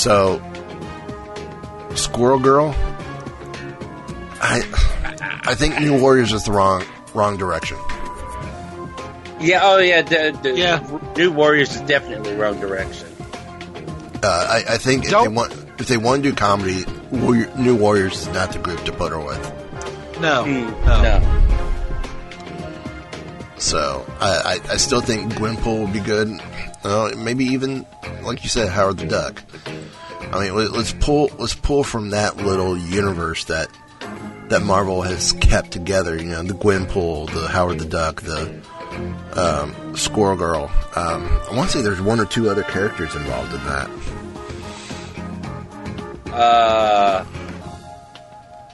So, Squirrel Girl, I I think New Warriors is the wrong wrong direction. Yeah. Oh, yeah. The, the yeah. New Warriors is definitely wrong direction. Uh, I, I, think if they want if they want to do comedy, Warrior, New Warriors is not the group to put her with. No. Mm, no. no. So I, I, I, still think Gwenpool would be good. Uh, maybe even like you said, Howard the Duck. I mean, let's pull let's pull from that little universe that that Marvel has kept together. You know, the Gwenpool, the Howard the Duck, the um, Squirrel Girl. Um, I want to say there's one or two other characters involved in that. Uh,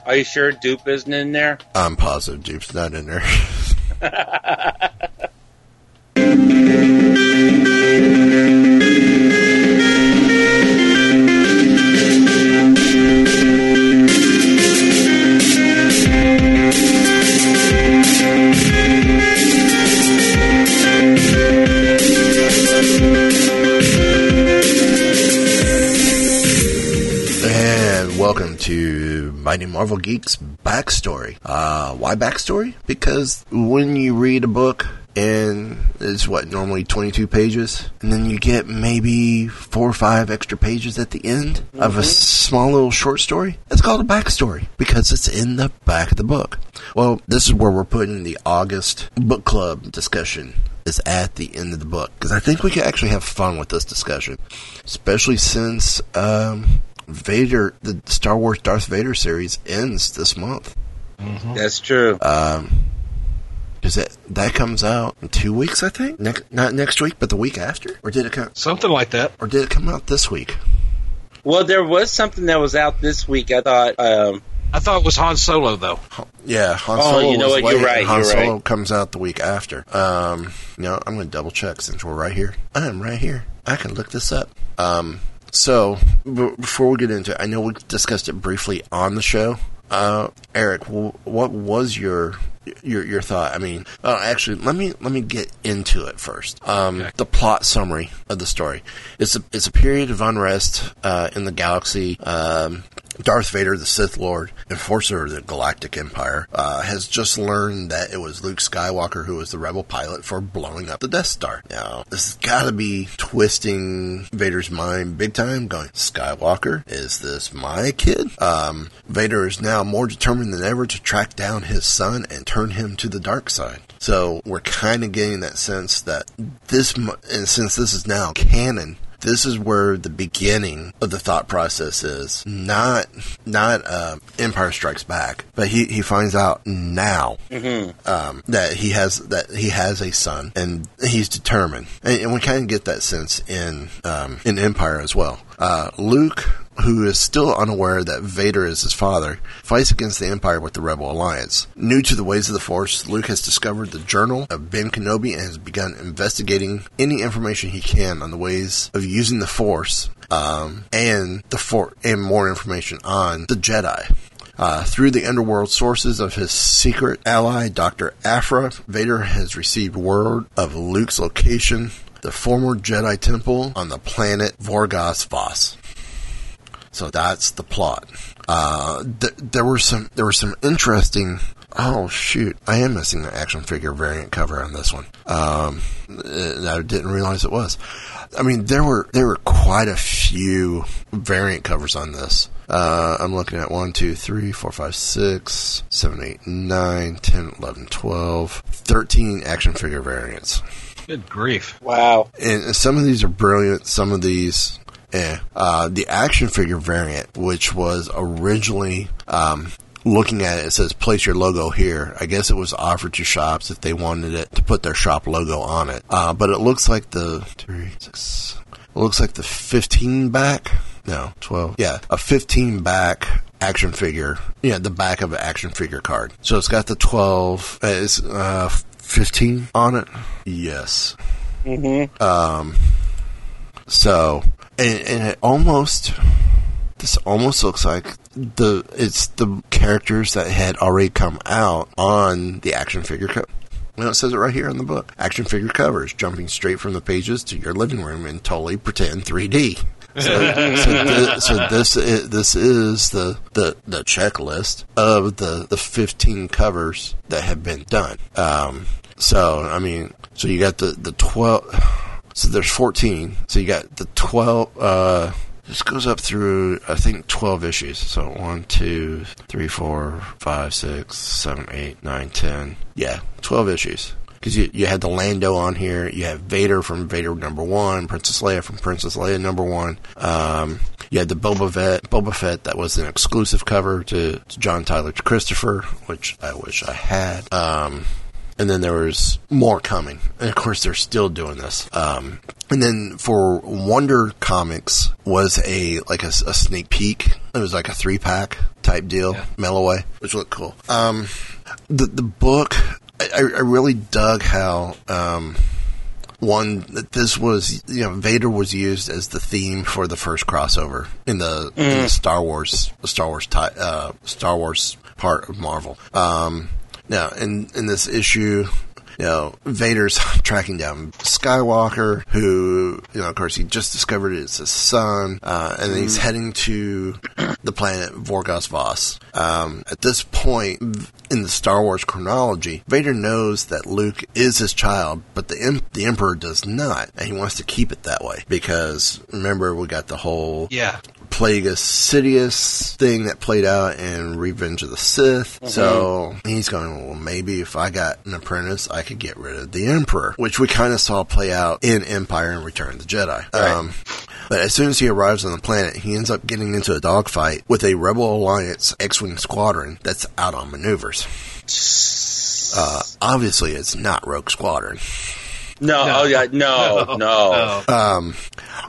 are you sure Doop isn't in there? I'm positive Doop's not in there. to Mighty Marvel Geeks backstory. Uh, why backstory? Because when you read a book, and it's what normally 22 pages and then you get maybe four or five extra pages at the end mm-hmm. of a small little short story it's called a backstory because it's in the back of the book well this is where we're putting the august book club discussion is at the end of the book because i think we can actually have fun with this discussion especially since um, vader the star wars darth vader series ends this month mm-hmm. that's true um, is that that comes out in two weeks? I think next, not next week, but the week after, or did it come something like that, or did it come out this week? Well, there was something that was out this week. I thought. Um, I thought it was Han Solo though. Yeah, Han oh, Solo. you know what? You're right. Han you're Solo right. comes out the week after. Um, you know, I'm going to double check since we're right here. I am right here. I can look this up. Um, so b- before we get into it, I know we discussed it briefly on the show. Uh, Eric, w- what was your your your thought. I mean, uh, actually, let me let me get into it first. Um, okay. The plot summary of the story. It's a it's a period of unrest uh, in the galaxy. Um, Darth Vader, the Sith Lord, enforcer of the Galactic Empire, uh, has just learned that it was Luke Skywalker who was the rebel pilot for blowing up the Death Star. Now, this has got to be twisting Vader's mind big time, going, Skywalker, is this my kid? Um, Vader is now more determined than ever to track down his son and turn him to the dark side. So we're kind of getting that sense that this, and since this is now canon, this is where the beginning of the thought process is. Not not uh, Empire Strikes Back, but he, he finds out now mm-hmm. um, that he has that he has a son, and he's determined. And, and we kind of get that sense in um, in Empire as well. Uh, Luke who is still unaware that Vader is his father, fights against the Empire with the Rebel Alliance. New to the ways of the Force, Luke has discovered the journal of Ben Kenobi and has begun investigating any information he can on the ways of using the Force um, and the for- and more information on the Jedi. Uh, through the underworld sources of his secret ally, Dr. Aphra, Vader has received word of Luke's location, the former Jedi Temple on the planet Vrogas Vas. So that's the plot. Uh, th- there were some there were some interesting. Oh shoot! I am missing the action figure variant cover on this one. Um, I didn't realize it was. I mean, there were there were quite a few variant covers on this. Uh, I'm looking at 1, 2, 3, 4, 5, 6, 7, 8, 9, 10, 11, 12, 13 action figure variants. Good grief. Wow. And some of these are brilliant. Some of these Eh. Uh, the action figure variant, which was originally um, looking at it, it says place your logo here. I guess it was offered to shops if they wanted it to put their shop logo on it. Uh, but it looks like the three, six, it looks like the 15 back. No, 12. Yeah, a 15 back action figure. Yeah, the back of an action figure card. So it's got the 12. Uh, it's uh, 15 on it. Yes. Mm-hmm. Um. So and, and it almost this almost looks like the it's the characters that had already come out on the action figure cover. Know, it says it right here in the book. Action figure covers, jumping straight from the pages to your living room in totally pretend 3D. So, so, th- so, this is, this is the, the, the checklist of the, the 15 covers that have been done. Um, so, I mean, so you got the, the 12 so there's 14. So you got the 12. Uh, this goes up through, I think, 12 issues. So 1, 2, 3, 4, 5, 6, 7, 8, 9, 10. Yeah, 12 issues. Because you, you had the Lando on here. You have Vader from Vader number one, Princess Leia from Princess Leia number one. Um, you had the Boba Fett, Boba Fett that was an exclusive cover to, to John Tyler to Christopher, which I wish I had. Um, and then there was more coming. And of course, they're still doing this. Um, and then for Wonder Comics was a like a, a, sneak peek. It was like a three pack type deal, yeah. mail away, which looked cool. Um, the the book, I, I really dug how. Um, one that this was you know Vader was used as the theme for the first crossover in the, mm. in the Star Wars Star Wars uh, Star Wars part of Marvel. Um, now, in, in this issue, you know, Vader's tracking down Skywalker, who, you know, of course, he just discovered it's his son, uh, and then he's heading to the planet Vrogas Vas. Um, at this point in the Star Wars chronology, Vader knows that Luke is his child, but the em- the Emperor does not, and he wants to keep it that way because remember we got the whole Yeah. Plagueis Sidious thing that played out in Revenge of the Sith. So he's going, well, maybe if I got an apprentice, I could get rid of the Emperor, which we kind of saw play out in Empire and Return of the Jedi. Um, but as soon as he arrives on the planet, he ends up getting into a dogfight with a Rebel Alliance X-Wing squadron that's out on maneuvers. Uh, obviously, it's not Rogue Squadron. No, oh yeah, no, no. Um,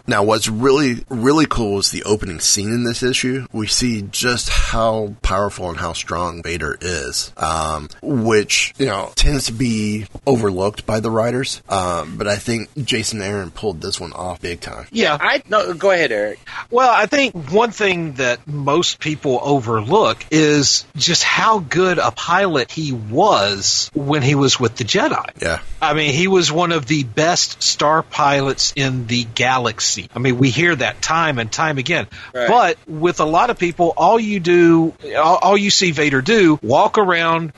now, what's really, really cool is the opening scene in this issue. We see just how powerful and how strong Vader is, um, which, you know, tends to be overlooked by the writers. Um, but I think Jason Aaron pulled this one off big time. Yeah. I no. Go ahead, Eric. Well, I think one thing that most people overlook is just how good a pilot he was when he was with the Jedi. Yeah. I mean, he was one of the best star pilots in the galaxy. I mean, we hear that time and time again. Right. But with a lot of people, all you do, all, all you see Vader do, walk around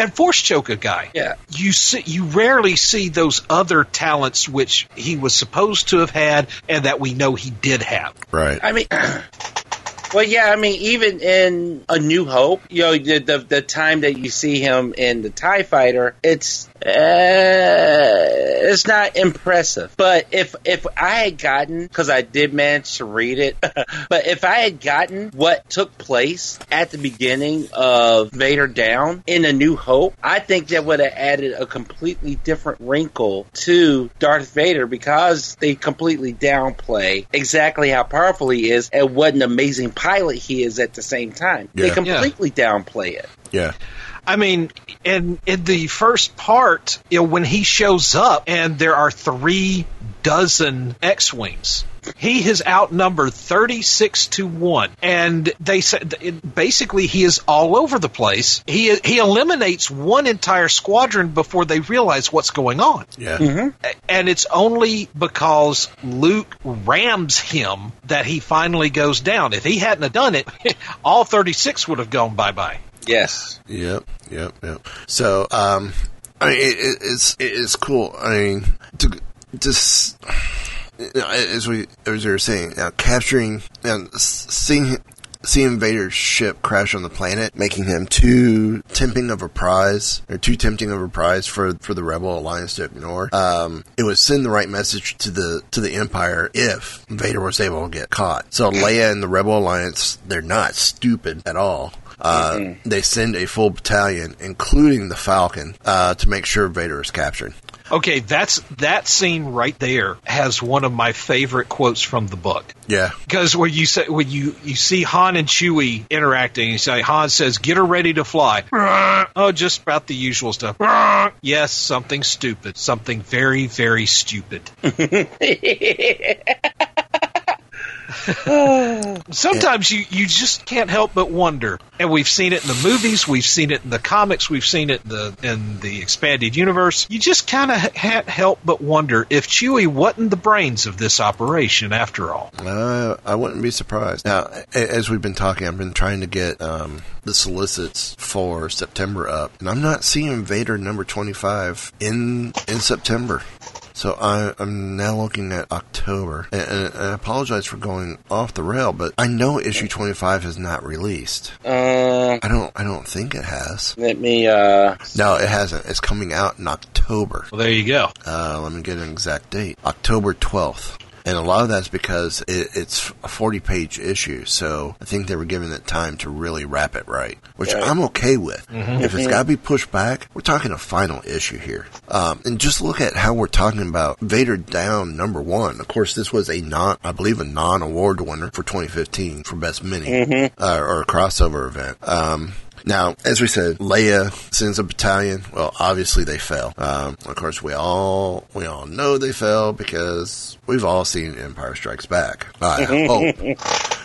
and force choke a guy. Yeah. You see, you rarely see those other talents which he was supposed to have had and that we know he did have. Right. I mean, well, yeah. I mean, even in A New Hope, you know, the the, the time that you see him in the Tie Fighter, it's uh, it's not impressive. But if if I had gotten, because I did manage to read it, but if I had gotten what took place at the beginning of Vader Down in A New Hope, I think that would have added a completely different wrinkle to Darth Vader because they completely downplay exactly how powerful he is and what an amazing pilot he is at the same time. They Yeah. completely downplay it. Yeah. I mean, in in the first part, you know, when he shows up and there are three dozen X-wings. He has outnumbered 36 to 1 and they said basically he is all over the place. He he eliminates one entire squadron before they realize what's going on. Yeah. Mm-hmm. And it's only because Luke rams him that he finally goes down. If he hadn't have done it, all 36 would have gone bye-bye. Yes. Yep, yep, yep. So, um, I mean, it, it, it's it is cool. I mean, to just you know, as we as we were saying, uh, capturing and seeing seeing Vader's ship crash on the planet, making him too tempting of a prize or too tempting of a prize for for the Rebel Alliance to ignore. Um, it would send the right message to the to the Empire if Vader was able to get caught. So Leia and the Rebel Alliance, they're not stupid at all. Uh, They send a full battalion, including the Falcon, uh, to make sure Vader is captured. Okay, that's that scene right there has one of my favorite quotes from the book. Yeah, Because when you say when you you see Han and Chewie interacting, you say Han says, "Get her ready to fly." oh, just about the usual stuff. yes, something stupid, something very very stupid. Sometimes you, you just can't help but wonder, and we've seen it in the movies, we've seen it in the comics, we've seen it in the in the expanded universe. You just kind of can't help but wonder if Chewie wasn't the brains of this operation after all. Uh, I wouldn't be surprised. Now, as we've been talking, I've been trying to get um, the solicits for September up, and I'm not seeing Vader number 25 in in September. So I, I'm now looking at October, and, and, and I apologize for going off the rail, but I know issue 25 has not released. Uh, I don't, I don't think it has. let me. uh No, it hasn't. It's coming out in October. Well, there you go. Uh, let me get an exact date. October 12th. And a lot of that's because it, it's a 40 page issue, so I think they were giving it time to really wrap it right, which Right. I'm okay with. Mhm. If it's got to be pushed back, we're talking a final issue here. Um, and just look at how we're talking about Vader Down number one. Of course, this was a non, I believe, a non award winner for 2015 for Best Mini Mhm. uh, or a crossover event. Um, now, as we said, Leia sends a battalion. Well, obviously they fail. Um, of course, we all we all know they fail because we've all seen Empire Strikes Back. I hope.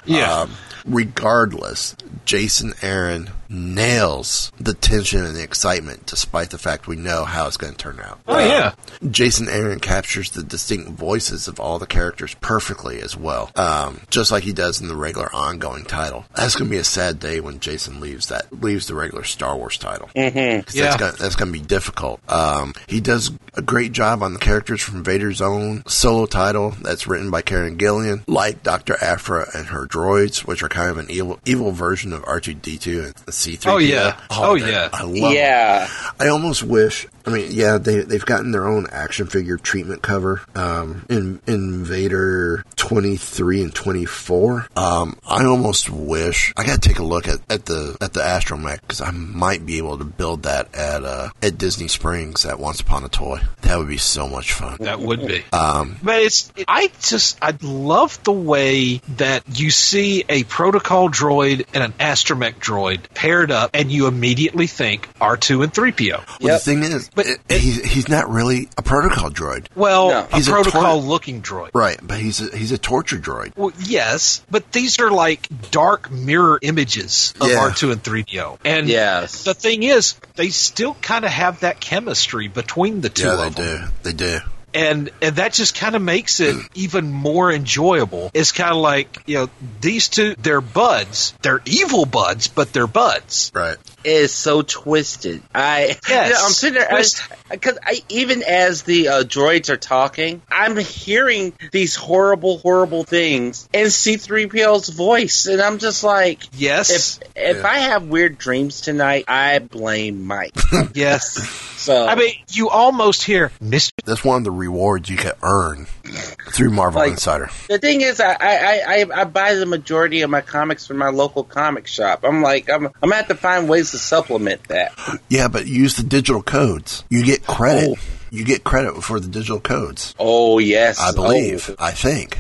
Yeah. Um, regardless, Jason Aaron nails the tension and the excitement, despite the fact we know how it's going to turn out. Oh, yeah. Jason Aaron captures the distinct voices of all the characters perfectly as well, um, just like he does in the regular ongoing title. That's going to be a sad day when Jason leaves that leaves the regular Star Wars title. Mm-hmm. 'Cause Yeah. that's gonna, that's going to be difficult. Um, he does a great job on the characters from Vader's own solo title that's written by Kieron Gillen, like Dr. Aphra and her droids, which are kind of an evil evil version of R2D2 and C3PO. Oh, uh, yeah. Oh, oh that- yeah. I love Yeah. I almost wish. I mean, yeah, they they've gotten their own action figure treatment cover um, in Invader twenty three and twenty four. Um, I almost wish I got to take a look at, at the at the Astromech because I might be able to build that at uh, at Disney Springs at Once Upon a Toy. That would be so much fun. That would be. Um, But it's I just I love the way that you see a protocol droid and an astromech droid paired up, and you immediately think R two and three PO. well, the thing is, But it- he's he's not really a protocol droid, Well, No. a He's a protocol tor- looking droid. right? But he's a, he's a torture droid. Well, yes, but these are like dark mirror images of Yeah. R two and three PO, and Yes. the thing is, they still kind of have that chemistry between the two Yeah, they them. do. They do. and and that just kind of makes it even more enjoyable. It's kind of like you know these two, they're buds, they're evil buds, but they're buds. Right. It is so twisted. I Yes. you know, I'm sitting there Twist- because I, even as the uh, droids are talking, I'm hearing these horrible, horrible things in C-3PO's voice, and I'm just like, Yes, if if Yeah. I have weird dreams tonight, I blame Mike. yes. So I mean, you almost hear Mister. That's one of the rewards you can earn through Marvel Like- Insider. The thing is, I, I, I, I buy the majority of my comics from my local comic shop. I'm like, I'm, I'm gonna have to find ways to supplement that. Yeah, but use the digital codes. You get credit. You get credit for the digital codes. Oh yes, I believe. Oh. I think.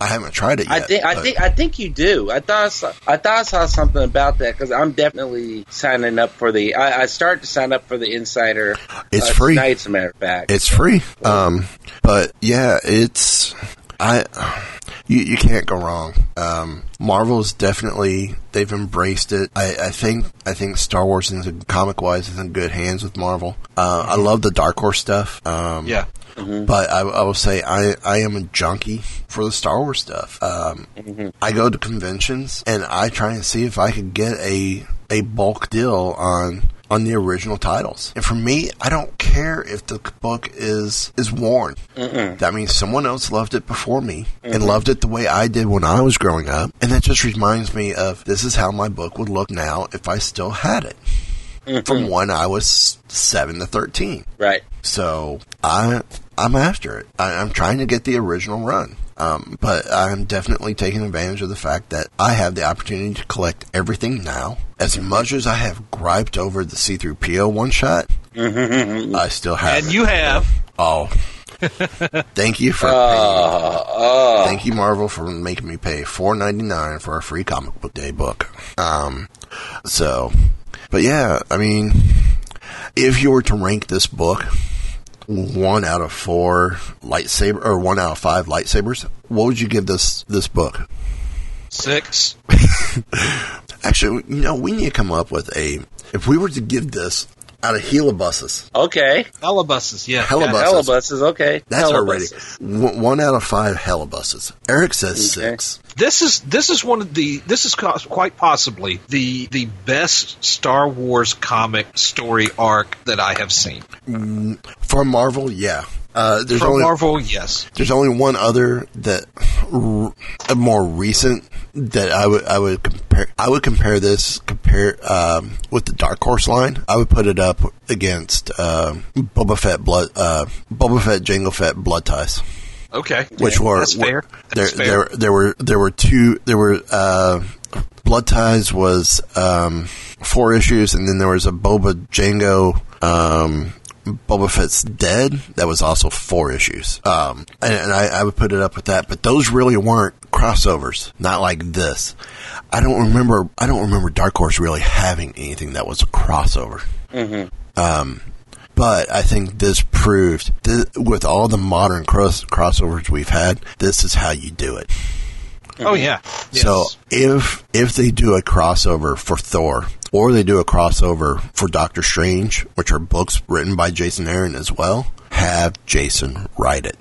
I haven't tried it yet. I think, I think, I think you do. I thought, I saw, I thought I saw something about that because I'm definitely signing up for the. I, I started to sign up for the Insider. It's uh, free. Tonight, as a matter of fact. it's free. Um, but yeah, it's I. You, you can't go wrong. Um, Marvel's definitely they've embraced it. I, I think I think Star Wars is comic wise is in good hands with Marvel. Uh, I love the Dark Horse stuff. Um, Yeah. But I, I will say I, I am a junkie for the Star Wars stuff. Um, I go to conventions and I try and see if I can get a a bulk deal on on the original titles. And for me, I don't care if the book is is worn. That means someone else loved it before me and loved it the way I did when I was growing up. And that just reminds me of this is how my book would look now if I still had it. From when I was seven to thirteen. right. So I I'm after it. I, I'm trying to get the original run. Um, but I'm definitely taking advantage of the fact that I have the opportunity to collect everything now. As much as I have griped over the C-3PO one shot, I still have. And it. you have. Oh, thank you for. Uh, uh, Thank you, Marvel, for making me pay four ninety nine for a free comic book day book. Um, so, but yeah, I mean, if you were to rank this book one out of four lightsaber or one out of five lightsabers, what would you give this this book? Six. Actually, you know, we need to come up with a. If we were to give this out of helibuses, okay. Helibuses, yeah. Helibuses. yeah. Helibuses. Okay. that's Helibuses. already one one out of five helibuses. Eric says Okay. six. This is this is one of the this is quite possibly the the best Star Wars comic story arc that I have seen. Mm, for Marvel, yeah. Uh, there's From only Marvel, yes. There's only one other that r- more recent that I would I would compare I would compare this compare um, with the Dark Horse line. I would put it up against uh, Boba Fett blood uh, Boba Fett Jango Fett blood ties. Okay, Which were that's fair. There, fair. there, there were there were two. There were uh, Blood Ties was um, four issues, and then there was a Boba Django. Um, Boba Fett's dead. That was also four issues, um, and, and I, I would put it up with that. But those really weren't crossovers, not like this. I don't remember. I don't remember Dark Horse really having anything that was a crossover. Mm-hmm. Um, but I think this proved th- with all the modern cross- crossovers we've had, this is how you do it. oh yeah. So if if they do a crossover for Thor or they do a crossover for Doctor Strange, which are books written by Jason Aaron as well, have Jason write it.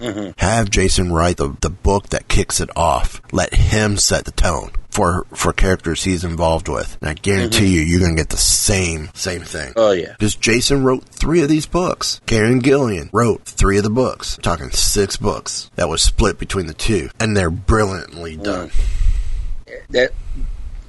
Mm-hmm. Have Jason write the, the book that kicks it off. Let him set the tone for for characters he's involved with. And I guarantee mm-hmm. you, you're going to get the same same thing. Oh yeah, because Jason wrote three of these books. Kieron Gillen wrote three of the books. I'm talking six books that was split between the two, and they're brilliantly done. Mm. That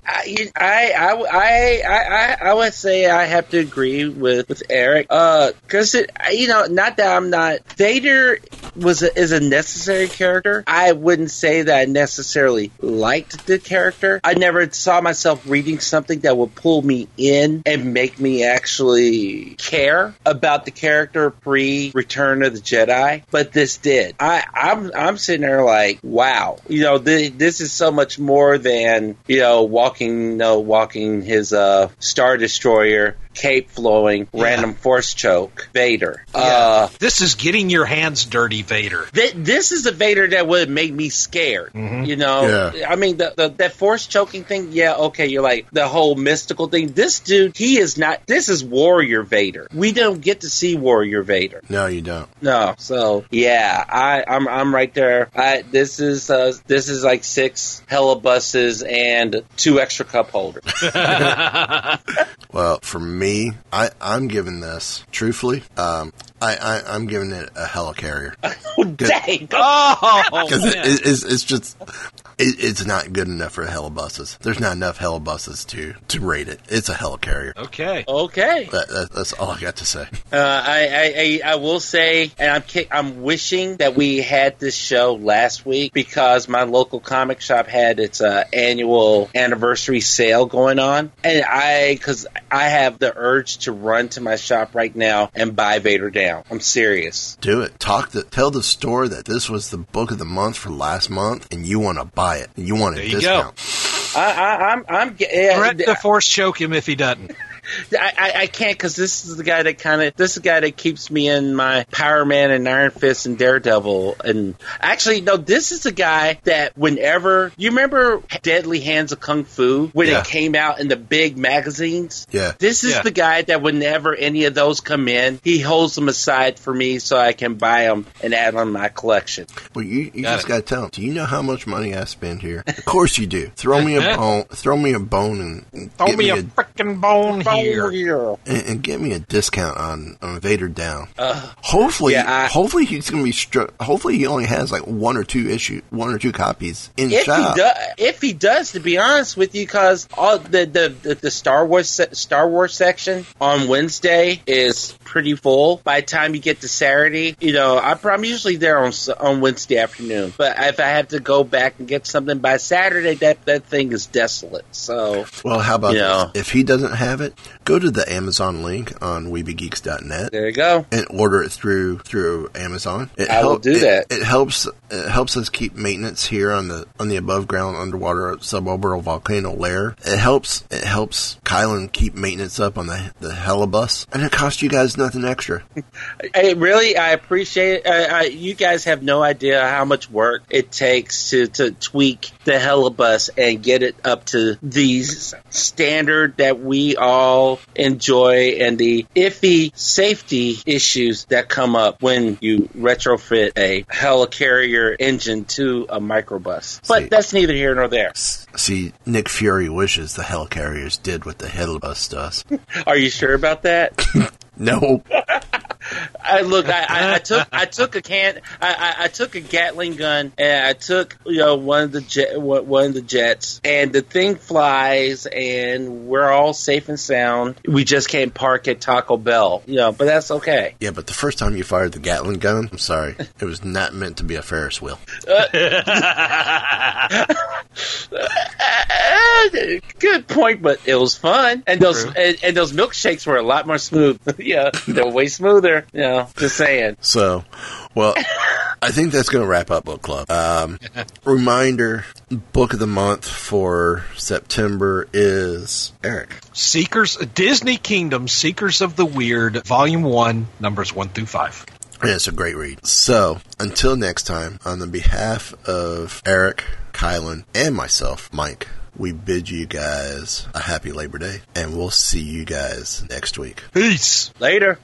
I, I, I, I, I would say I have to agree with, with Eric. Uh, cause you know, not that I'm not, Vader was a, is a necessary character. I wouldn't say that I necessarily liked the character. I never saw myself reading something that would pull me in and make me actually care about the character pre Return of the Jedi, but this did. I, I'm, I'm sitting there like, wow, you know, th- this is so much more than, you know, walking walking, know, walking his uh, star destroyer cape flowing, yeah. random force choke, Vader. Yeah. Uh, this is getting your hands dirty, Vader. Th- this is a Vader that would make me scared. Mm-hmm. You know, yeah. I mean, the, the, that force choking thing. Yeah, okay, you're like the whole mystical thing. This dude, he is not. This is Warrior Vader. We don't get to see Warrior Vader. No, you don't. No. So yeah, I, I'm I'm right there. I, this is uh, this is like six hella buses and two extra cup holders. well, for me me, I, I'm giving this truthfully. Um, I, I am giving it a helicarrier. oh, dang! Oh, because it, it, it's, it's just it, it's not good enough for helibuses. There's not enough helibuses to to rate it. It's a helicarrier. Okay. Okay. That, that, that's all I got to say. Uh, I, I, I will say, and I'm I'm wishing that we had this show last week because my local comic shop had its uh, annual anniversary sale going on, and I because I have the urge to run to my shop right now and buy Vader Down. I'm serious. Do it. Talk the tell the store that this was the book of the month for last month, and you want to buy buy it. You want a discount. Go. I, I, I'm, I'm. Yeah, Threat to force choke him if he doesn't. I, I, I can't because this is the guy that kind of this is the guy that keeps me in my Power Man and Iron Fist and Daredevil. And actually, no, this is the guy that whenever you remember Deadly Hands of Kung Fu when yeah. it came out in the big magazines. Yeah, this is yeah. the guy that whenever any of those come in, he holds them aside for me so I can buy them and add on my collection. Well, you, you got just got to tell him. Do you know how much money I spend here? of course you do. Throw me a bone. Throw me a bone and throw me, me, a, a freaking bone here. And, and, get me a discount on, on Vader Down. Uh, hopefully, yeah, I, hopefully he's going to be. Str- hopefully, he only has like one or two issue, one or two copies in if shop. He do, if he does, to be honest with you, because all the, the the, the Star Wars se- Star Wars section on Wednesday is pretty full. By the time you get to Saturday, you know, I'm usually there on on Wednesday afternoon. But if I have to go back and get something by Saturday, that that thing is desolate. So, well, how about you know, if he doesn't have it, go to the Amazon link on WeebieGeeks.net. There you go, and order it through through Amazon. It I will do it, that. It helps it helps us keep maintenance here on the on the above ground underwater suborbital volcano layer. It helps it helps Kylan keep maintenance up on the the helibus, and it costs you guys nothing extra. hey, really, I appreciate it. I, I, you guys have no idea how much work it takes to to tweak the helibus and get it up to the standard that we all enjoy and the iffy safety issues that come up when you retrofit a helicarrier engine to a microbus. But see, that's neither here nor there. See, Nick Fury wishes the helicarriers did what the helibus does. Are you sure about that? no. I look. I, I, took. I took a can. I, I, took a Gatling gun, and I took you know one of the jet, one of the jets, and the thing flies, and we're all safe and sound. We just can't park at Taco Bell, you know. But that's okay. Yeah, but the first time you fired the Gatling gun, I'm sorry, it was not meant to be a Ferris wheel. Uh, good point, but it was fun, and those and, and, those milkshakes were a lot more smooth. yeah, they're way smoother. You know, just saying. So, well, I think that's going to wrap up book club. Um, reminder: book of the month for September is Eric Seekers Disney Kingdom Seekers of the Weird, Volume One, numbers one through five. Yeah, it's a great read. So, until next time, on the behalf of Eric, Kylan, and myself, Mike, we bid you guys a happy Labor Day, and we'll see you guys next week. Peace. Later.